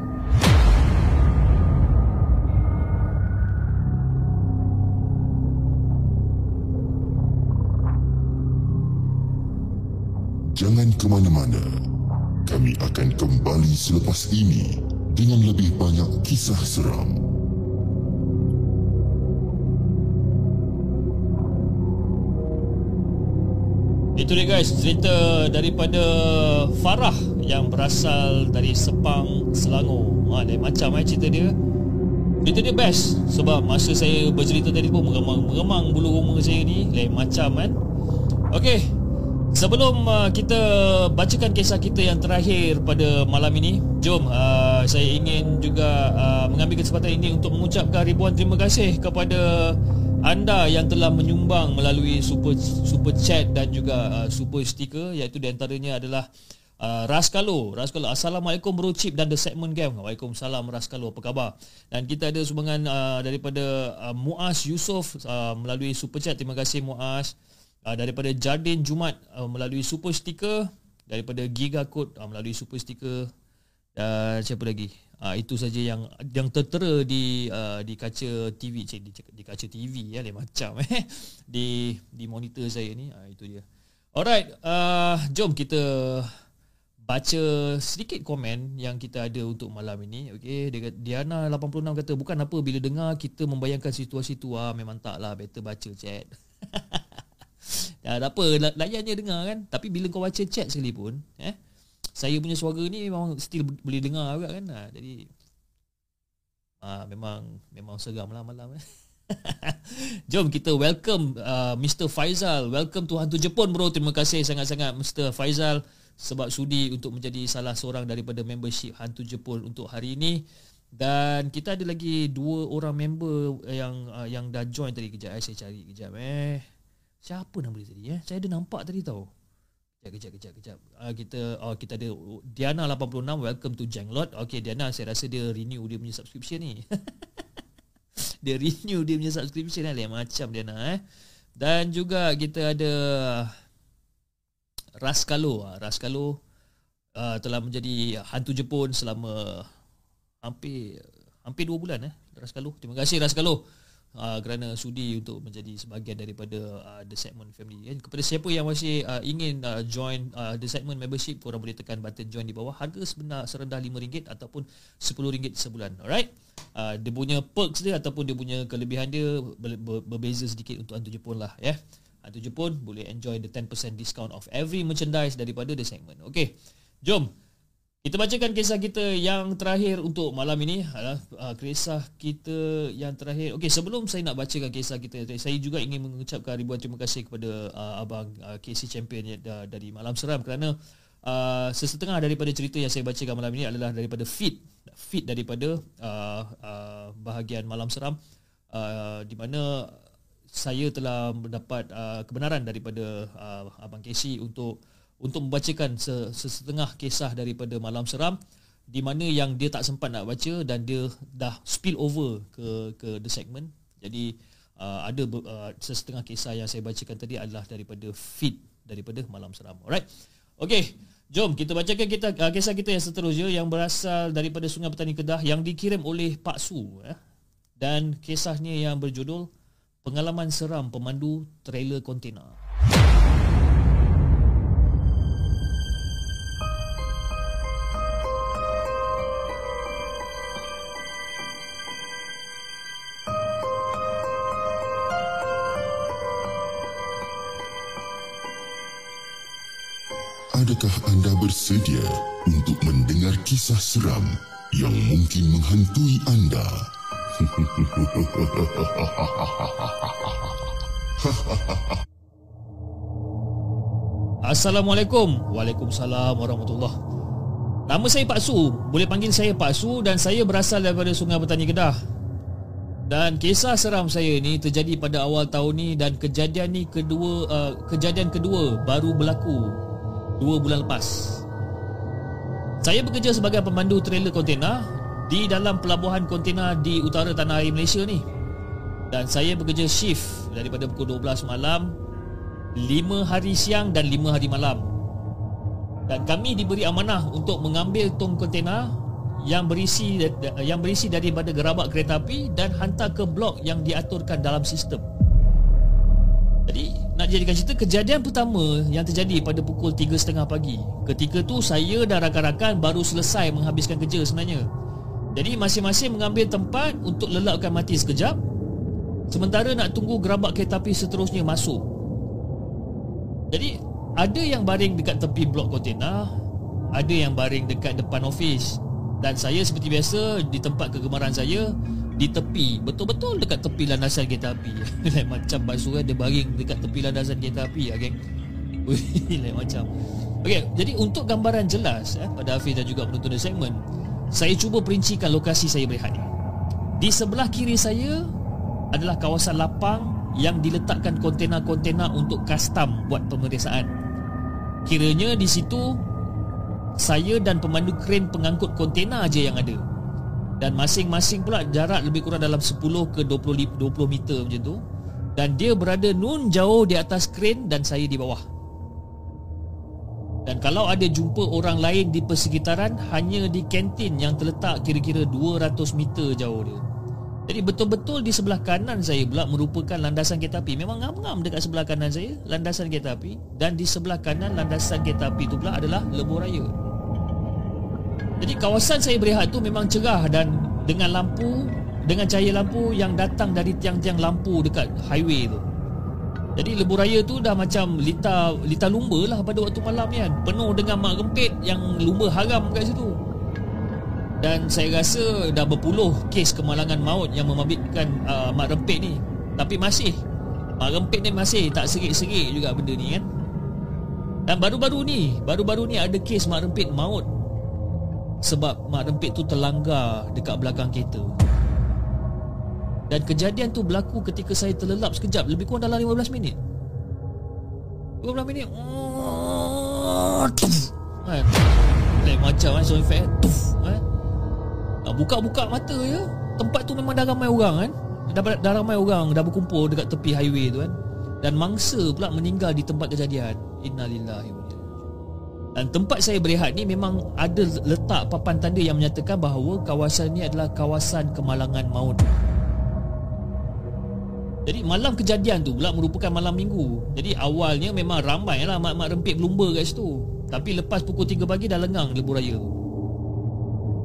Jangan ke mana-mana. Kami akan kembali selepas ini dengan lebih banyak kisah seram. Itu dia guys, cerita daripada Farah yang berasal dari Sepang, Selangor. Ha, lain macam eh cerita dia. Cerita dia best sebab masa saya bercerita tadi pun meremang-meremang bulu rumah saya ni. Lain macam kan. Okey, Sebelum uh, kita bacakan kisah kita yang terakhir pada malam ini, jom uh, saya ingin juga uh, mengambil kesempatan ini untuk mengucapkan ribuan terima kasih kepada anda yang telah menyumbang melalui super super chat dan juga uh, super sticker iaitu di antaranya adalah uh, Raskalo. Raskalo. Assalamualaikum Bro Chip dan The Segment Game. Waalaikumsalam Raskalo. Apa khabar? Dan kita ada sumbangan uh, daripada uh, Muaz Yusof uh, melalui super chat. Terima kasih Muaz uh, daripada Jardin Jumat uh, melalui super sticker daripada Giga Code uh, melalui super sticker dan siapa lagi? Uh, itu saja yang yang tertera di uh, di kaca TV cik, di, di kaca TV ya lain macam eh di di monitor saya ni. Uh, itu dia. Alright uh, jom kita baca sedikit komen yang kita ada untuk malam ini okey? Diana 86 kata bukan apa bila dengar kita membayangkan situasi tu ah memang taklah better baca chat Ya, tak apa, layan je dengar kan. Tapi bila kau baca chat sekali pun, eh, saya punya suara ni memang still boleh dengar juga kan. Ha, jadi, ha, memang memang seram lah malam. Eh. Jom kita welcome uh, Mr. Faizal. Welcome to Hantu Jepun bro. Terima kasih sangat-sangat Mr. Faizal sebab sudi untuk menjadi salah seorang daripada membership Hantu Jepun untuk hari ini. Dan kita ada lagi dua orang member yang uh, yang dah join tadi kejap eh. Saya cari kejap eh. Siapa nama dia tadi eh? Saya ada nampak tadi tau. Kejap, kejap, kejap, kejap. Uh, kita oh, kita ada Diana 86 welcome to Janglot. Okay Diana saya rasa dia renew dia punya subscription ni. dia renew dia punya subscription lah macam Diana eh. Dan juga kita ada Raskalo. Ah, Raskalo uh, telah menjadi hantu Jepun selama hampir hampir 2 bulan eh. Raskalo. Terima kasih Raskalo uh, kerana sudi untuk menjadi sebahagian daripada uh, The Segment Family. Dan kepada siapa yang masih uh, ingin uh, join uh, The Segment Membership, korang boleh tekan button join di bawah. Harga sebenar serendah RM5 ataupun RM10 sebulan. Alright? Uh, dia punya perks dia ataupun dia punya kelebihan dia ber- ber- berbeza sedikit untuk Hantu Jepun lah. Ya. Yeah? Hantu Jepun boleh enjoy the 10% discount of every merchandise daripada The Segment. Okay. Jom. Kita bacakan kisah kita yang terakhir untuk malam ini adalah uh, kisah kita yang terakhir. Okey, sebelum saya nak bacakan kisah kita, saya juga ingin mengucapkan ribuan terima kasih kepada uh, abang uh, Casey Champion uh, dari Malam Seram kerana uh, sesetengah daripada cerita yang saya bacakan malam ini adalah daripada feed feed daripada uh, uh, bahagian Malam Seram uh, di mana saya telah mendapat uh, kebenaran daripada uh, abang Casey untuk untuk membacakan sesetengah kisah daripada Malam Seram di mana yang dia tak sempat nak baca dan dia dah spill over ke ke the segment. Jadi uh, ada uh, sesetengah kisah yang saya bacakan tadi adalah daripada feed daripada malam seram. Alright. Okey, jom kita bacakan kita uh, kisah kita yang seterusnya yang berasal daripada Sungai Petani Kedah yang dikirim oleh Pak Su ya. Dan kisahnya yang berjudul Pengalaman Seram Pemandu Trailer Kontena. Adakah anda bersedia untuk mendengar kisah seram yang mungkin menghantui anda? Assalamualaikum. Waalaikumsalam warahmatullahi Nama saya Pak Su. Boleh panggil saya Pak Su dan saya berasal daripada Sungai Petani Kedah. Dan kisah seram saya ni terjadi pada awal tahun ni dan kejadian ni kedua uh, kejadian kedua baru berlaku dua bulan lepas. Saya bekerja sebagai pemandu trailer kontena di dalam pelabuhan kontena di utara tanah air Malaysia ni. Dan saya bekerja shift daripada pukul 12 malam, 5 hari siang dan 5 hari malam. Dan kami diberi amanah untuk mengambil tong kontena yang berisi yang berisi daripada gerabak kereta api dan hantar ke blok yang diaturkan dalam sistem. Jadikan cerita kejadian pertama yang terjadi pada pukul 3.30 pagi. Ketika tu saya dan rakan-rakan baru selesai menghabiskan kerja sebenarnya. Jadi masing-masing mengambil tempat untuk lelapkan mati sekejap. Sementara nak tunggu gerabak kereta api seterusnya masuk. Jadi ada yang baring dekat tepi blok kontena, ada yang baring dekat depan ofis. Dan saya seperti biasa di tempat kegemaran saya di tepi. Betul-betul dekat tepi landasan kereta api. Lain macam basuh kan dia baring dekat tepi landasan kereta api ya geng. Lain macam. Okey jadi untuk gambaran jelas eh, pada Hafiz dan juga penonton segmen saya cuba perincikan lokasi saya berehat. Di sebelah kiri saya adalah kawasan lapang yang diletakkan kontena-kontena untuk custom buat pemeriksaan. Kiranya di situ saya dan pemandu kren pengangkut kontena aja yang ada dan masing-masing pula jarak lebih kurang dalam 10 ke 20 20 meter macam tu. Dan dia berada nun jauh di atas kren dan saya di bawah. Dan kalau ada jumpa orang lain di persekitaran hanya di kantin yang terletak kira-kira 200 meter jauh dia. Jadi betul-betul di sebelah kanan saya pula merupakan landasan kereta api. Memang ngam-ngam dekat sebelah kanan saya landasan kereta api. Dan di sebelah kanan landasan kereta api itu pula adalah lebuh raya jadi kawasan saya berehat tu memang cerah dan dengan lampu dengan cahaya lampu yang datang dari tiang-tiang lampu dekat highway tu. Jadi lebuh raya tu dah macam lita lita lumba lah pada waktu malam ni kan. Penuh dengan mak rempit yang lumba haram kat situ. Dan saya rasa dah berpuluh kes kemalangan maut yang memabitkan uh, mak rempit ni. Tapi masih mak rempit ni masih tak serik-serik juga benda ni kan. Dan baru-baru ni, baru-baru ni ada kes mak rempit maut sebab mak rempit tu terlanggar dekat belakang kereta. Dan kejadian tu berlaku ketika saya terlelap sekejap Lebih kurang dalam 15 minit. 15 minit kan? Lain macam kan sound effect kan? Buka-buka mata je Tempat tu memang dah ramai orang kan? Dah, dah ramai orang Dah berkumpul dekat tepi highway tu kan? Dan mangsa pula meninggal di tempat kejadian. Innalillahi dan tempat saya berehat ni memang ada letak papan tanda yang menyatakan bahawa kawasan ni adalah kawasan kemalangan maut. Jadi malam kejadian tu pula merupakan malam minggu. Jadi awalnya memang ramai lah mak-mak rempit berlumba kat situ. Tapi lepas pukul 3 pagi dah lengang lebuh raya.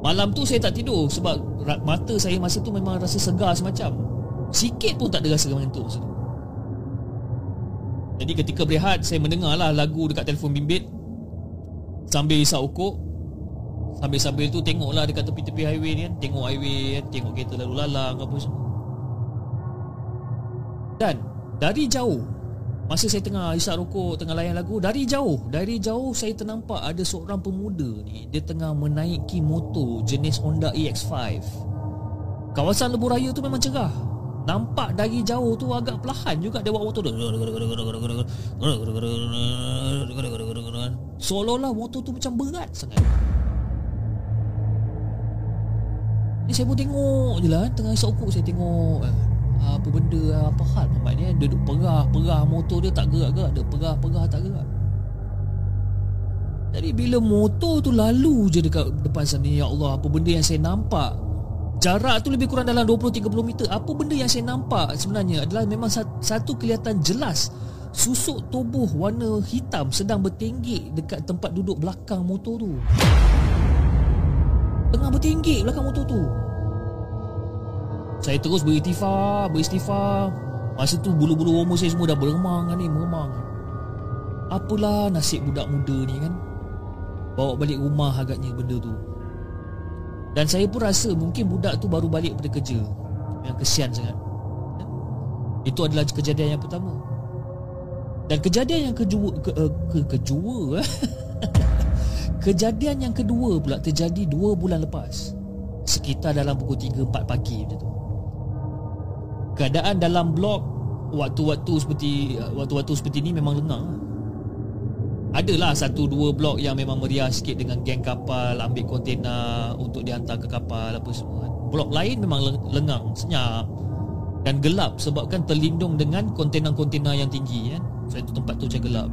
Malam tu saya tak tidur sebab mata saya masa tu memang rasa segar semacam. Sikit pun tak ada rasa mengantuk masa tu. Jadi ketika berehat saya mendengarlah lagu dekat telefon bimbit Sambil isap ukuk. Sambil-sambil tu tengoklah dekat tepi-tepi highway ni kan. Tengok highway kan Tengok kereta lalu lalang apa semua. Dan dari jauh Masa saya tengah isap rokok Tengah layan lagu Dari jauh Dari jauh saya ternampak ada seorang pemuda ni Dia tengah menaiki motor jenis Honda EX5 Kawasan lebuh raya tu memang cerah Nampak dari jauh tu agak perlahan juga dia bawa motor tu. Seolah-olah motor tu macam berat sangat. Ni saya pun tengok je lah Tengah isap saya tengok eh, Apa benda Apa hal Nampak ni Dia duduk perah Perah motor dia tak gerak-gerak Dia perah-perah tak gerak. Jadi bila motor tu lalu je dekat depan sana Ya Allah apa benda yang saya nampak Jarak tu lebih kurang dalam 20-30 meter. Apa benda yang saya nampak sebenarnya Adalah memang satu kelihatan jelas Susuk tubuh warna hitam Sedang bertinggik dekat tempat duduk belakang motor tu. Tengah bertinggik belakang motor tu. Saya terus beristighfar Beristighfar. Masa tu bulu-bulu roma saya semua dah beremang kan ni Meremang Apalah nasib budak muda ni kan? Bawa balik rumah agaknya benda tu Dan saya pun rasa mungkin budak tu baru balik pada kerja. Yang kesian sangat. Itu adalah kejadian yang pertama. Dan kejadian yang kedua ke, uh, ke, Kedua eh? Kejadian yang kedua pula terjadi dua bulan lepas. Sekitar dalam pukul 3-4 pagi macam tu. Keadaan dalam blok Waktu-waktu seperti Waktu-waktu seperti ni memang lengang Adalah satu dua blok yang memang meriah sikit dengan geng kapal Ambil kontena untuk dihantar ke kapal apa semua. Blok lain memang lengang, senyap Dan gelap sebabkan terlindung dengan kontena-kontena yang tinggi kan So itu tempat tu macam gelap.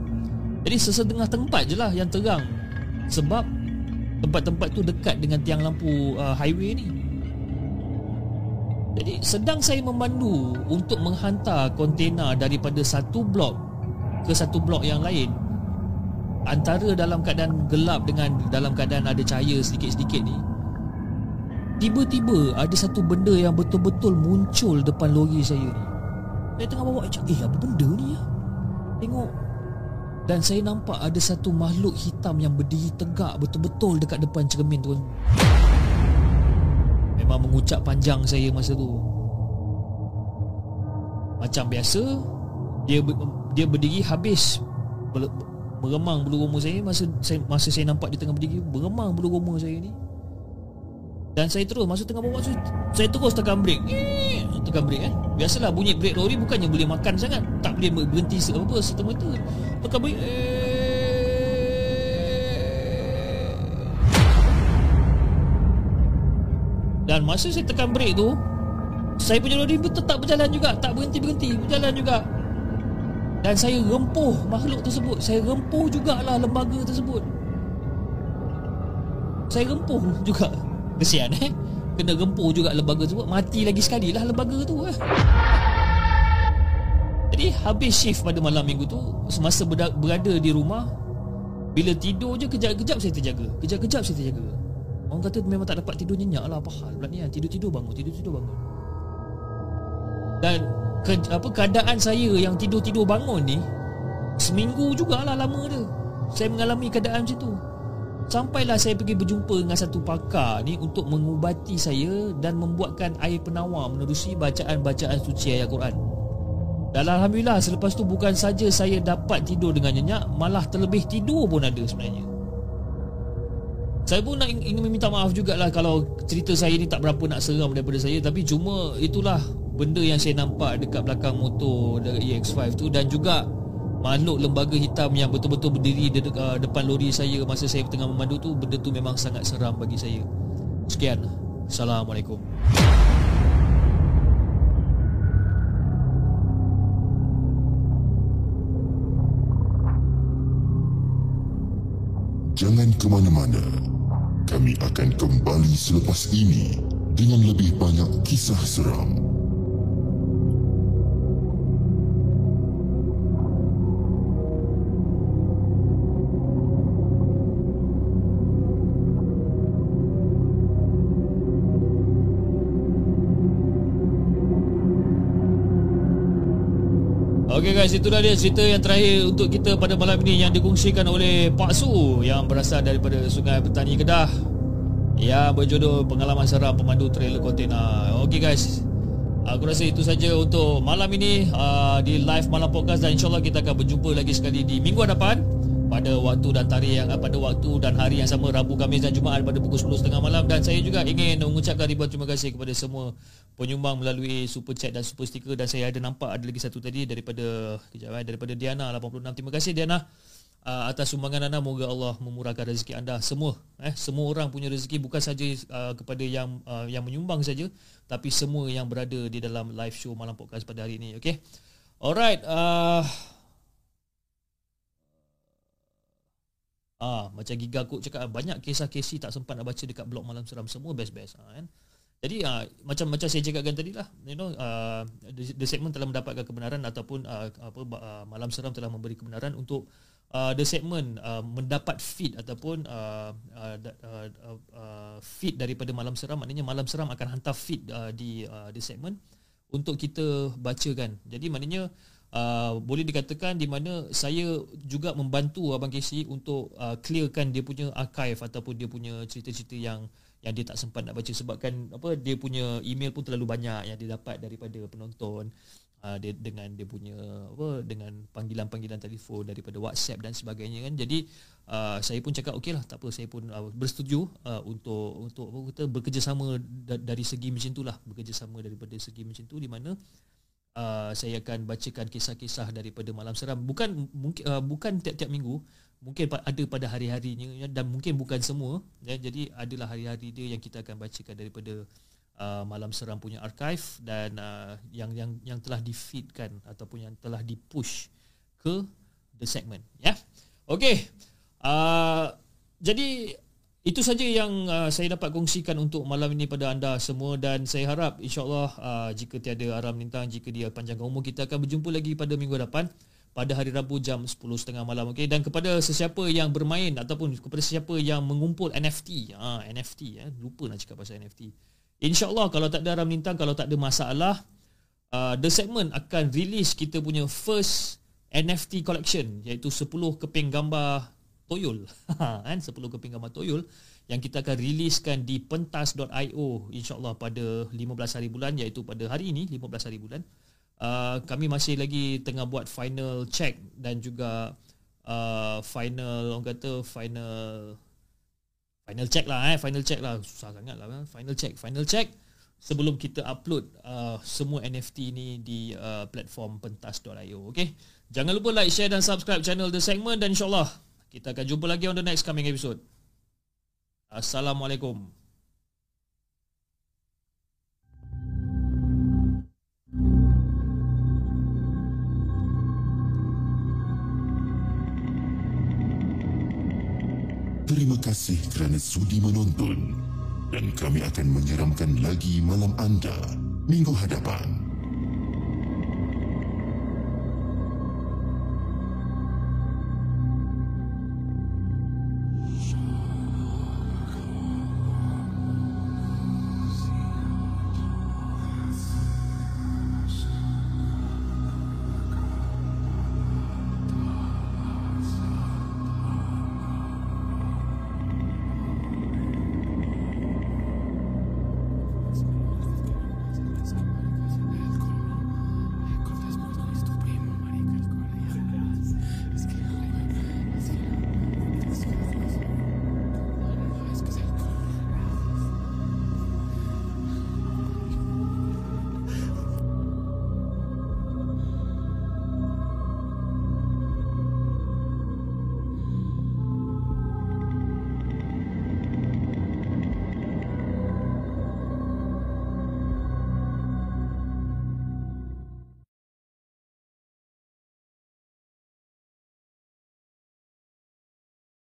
Jadi sesetengah tempat je lah yang terang Sebab tempat-tempat tu dekat dengan tiang lampu uh, highway ni. Jadi sedang saya memandu untuk menghantar kontena daripada satu blok ke satu blok yang lain antara dalam keadaan gelap dengan dalam keadaan ada cahaya sedikit-sedikit ni tiba-tiba ada satu benda yang betul-betul muncul depan lori saya ni. Saya tengah bawa macam eh apa benda ni ya? Tengok. Dan saya nampak ada satu makhluk hitam yang berdiri tegak betul-betul dekat depan cermin tu. Memang mengucap panjang saya masa tu. Macam biasa dia dia berdiri habis Beremang bulu roma saya masa saya masa saya nampak dia tengah berdiri beremang bulu roma saya ni. Dan saya terus masa tengah bawa saya, saya terus tekan brek. Eh, tekan brek eh. Biasalah bunyi brek lori bukannya boleh makan sangat. Tak boleh berhenti apa serta-merta. Tekan brek. Eh. Dan masa saya tekan brek tu Saya punya lori tetap berjalan juga Tak berhenti-berhenti Berjalan juga dan saya rempuh makhluk tersebut. Saya rempuh jugalah lembaga tersebut. Saya rempuh juga. Kesian eh? Kena rempuh juga lembaga tersebut. Mati lagi sekali lah lembaga tu eh? Jadi habis shift pada malam minggu tu Semasa berada di rumah Bila tidur je kejap-kejap saya terjaga. Kejap-kejap saya terjaga. Orang kata memang tak dapat tidur nyenyak lah. Apa hal pula ni kan Tidur-tidur bangun Tidur-tidur bangun. Dan ke, apa keadaan saya yang tidur-tidur bangun ni seminggu jugalah lama dia. Saya mengalami keadaan macam tu. Sampailah saya pergi berjumpa dengan satu pakar ni untuk mengubati saya dan membuatkan air penawar menerusi bacaan-bacaan suci ayat Quran. Dan Alhamdulillah selepas tu bukan saja saya dapat tidur dengan nyenyak Malah terlebih tidur pun ada sebenarnya Saya pun nak ingin meminta maaf jugalah Kalau cerita saya ni tak berapa nak seram daripada saya Tapi cuma itulah benda yang saya nampak dekat belakang motor EX5 tu dan juga makhluk lembaga hitam yang betul-betul berdiri di uh, depan lori saya masa saya tengah memandu tu benda tu memang sangat seram bagi saya. Sekian. Assalamualaikum. Jangan ke mana-mana. Kami akan kembali selepas ini dengan lebih banyak kisah seram. Guys, itulah dia cerita yang terakhir untuk kita pada malam ini yang dikongsikan oleh Pak Su yang berasal daripada Sungai Petani Kedah. Ya, berjodoh pengalaman seram pemandu trailer kontena. Okey guys. Aku rasa itu saja untuk malam ini uh, di live malam podcast dan insyaallah kita akan berjumpa lagi sekali di minggu hadapan pada waktu dan tarikh yang pada waktu dan hari yang sama Rabu, Khamis dan Jumaat pada pukul 10.30 malam. Dan saya juga ingin mengucapkan ribuan terima kasih kepada semua penyumbang melalui super chat dan super sticker. Dan saya ada nampak ada lagi satu tadi daripada kejap eh, daripada Diana 86 terima kasih Diana uh, atas sumbangan anda. Moga Allah memurahkan rezeki anda. Semua eh semua orang punya rezeki bukan saja uh, kepada yang uh, yang menyumbang saja tapi semua yang berada di dalam live show malam podcast pada hari ini okey? Alright uh, Ah, macam Giga Cook cakap banyak kisah-kisah tak sempat nak baca dekat blog Malam Seram semua best-best ah, kan. Jadi uh, macam macam saya cakapkan tadi lah, you know, uh, the, the segment telah mendapatkan kebenaran ataupun uh, apa uh, malam seram telah memberi kebenaran untuk uh, the segment uh, mendapat feed ataupun uh, uh, uh, uh, feed daripada malam seram maknanya malam seram akan hantar feed uh, di uh, the segment untuk kita bacakan. Jadi maknanya uh, boleh dikatakan di mana saya juga membantu abang Casey untuk uh, clearkan dia punya archive ataupun dia punya cerita-cerita yang yang dia tak sempat nak baca sebabkan apa dia punya email pun terlalu banyak yang dia dapat daripada penonton uh, dia dengan dia punya apa dengan panggilan-panggilan telefon daripada WhatsApp dan sebagainya kan. Jadi uh, saya pun cakap okeylah tak apa saya pun uh, bersetuju uh, untuk untuk apa kita bekerjasama da- dari segi macam itulah bekerjasama daripada segi macam tu di mana Uh, saya akan bacakan kisah-kisah daripada malam seram. Bukan mungkin uh, bukan tiap-tiap minggu. Mungkin ada pada hari-harinya ya, dan mungkin bukan semua. Ya, jadi adalah hari-hari dia yang kita akan bacakan daripada uh, malam seram punya archive dan uh, yang yang yang telah di-feedkan ataupun yang telah di-push ke the segment. Ya? Okey. Uh, jadi itu saja yang uh, saya dapat kongsikan untuk malam ini pada anda semua dan saya harap insyaallah uh, jika tiada aram lintang jika dia panjangkan umur kita akan berjumpa lagi pada minggu depan pada hari Rabu jam 10.30 malam okey? Dan kepada sesiapa yang bermain ataupun kepada sesiapa yang mengumpul NFT ha NFT ya lupa nak cakap pasal NFT insyaallah kalau tak ada aram lintang kalau tak ada masalah uh, the segment akan release kita punya first NFT collection iaitu 10 keping gambar toyol. Kan? 10 keping gambar toyol yang kita akan releasekan di pentas.io insyaallah pada 15 hari bulan iaitu pada hari ini 15 hari bulan. Uh, kami masih lagi tengah buat final check dan juga uh, final orang kata final final check lah eh? Final check lah. Susah sangat lah eh. final check final check. Sebelum kita upload uh, semua NFT ni di uh, platform pentas.io okay jangan lupa like share dan subscribe channel The Segment dan insyaallah kita akan jumpa lagi on the next coming episode. Assalamualaikum. Terima kasih kerana sudi menonton. Dan kami akan menyeramkan lagi malam anda minggu hadapan.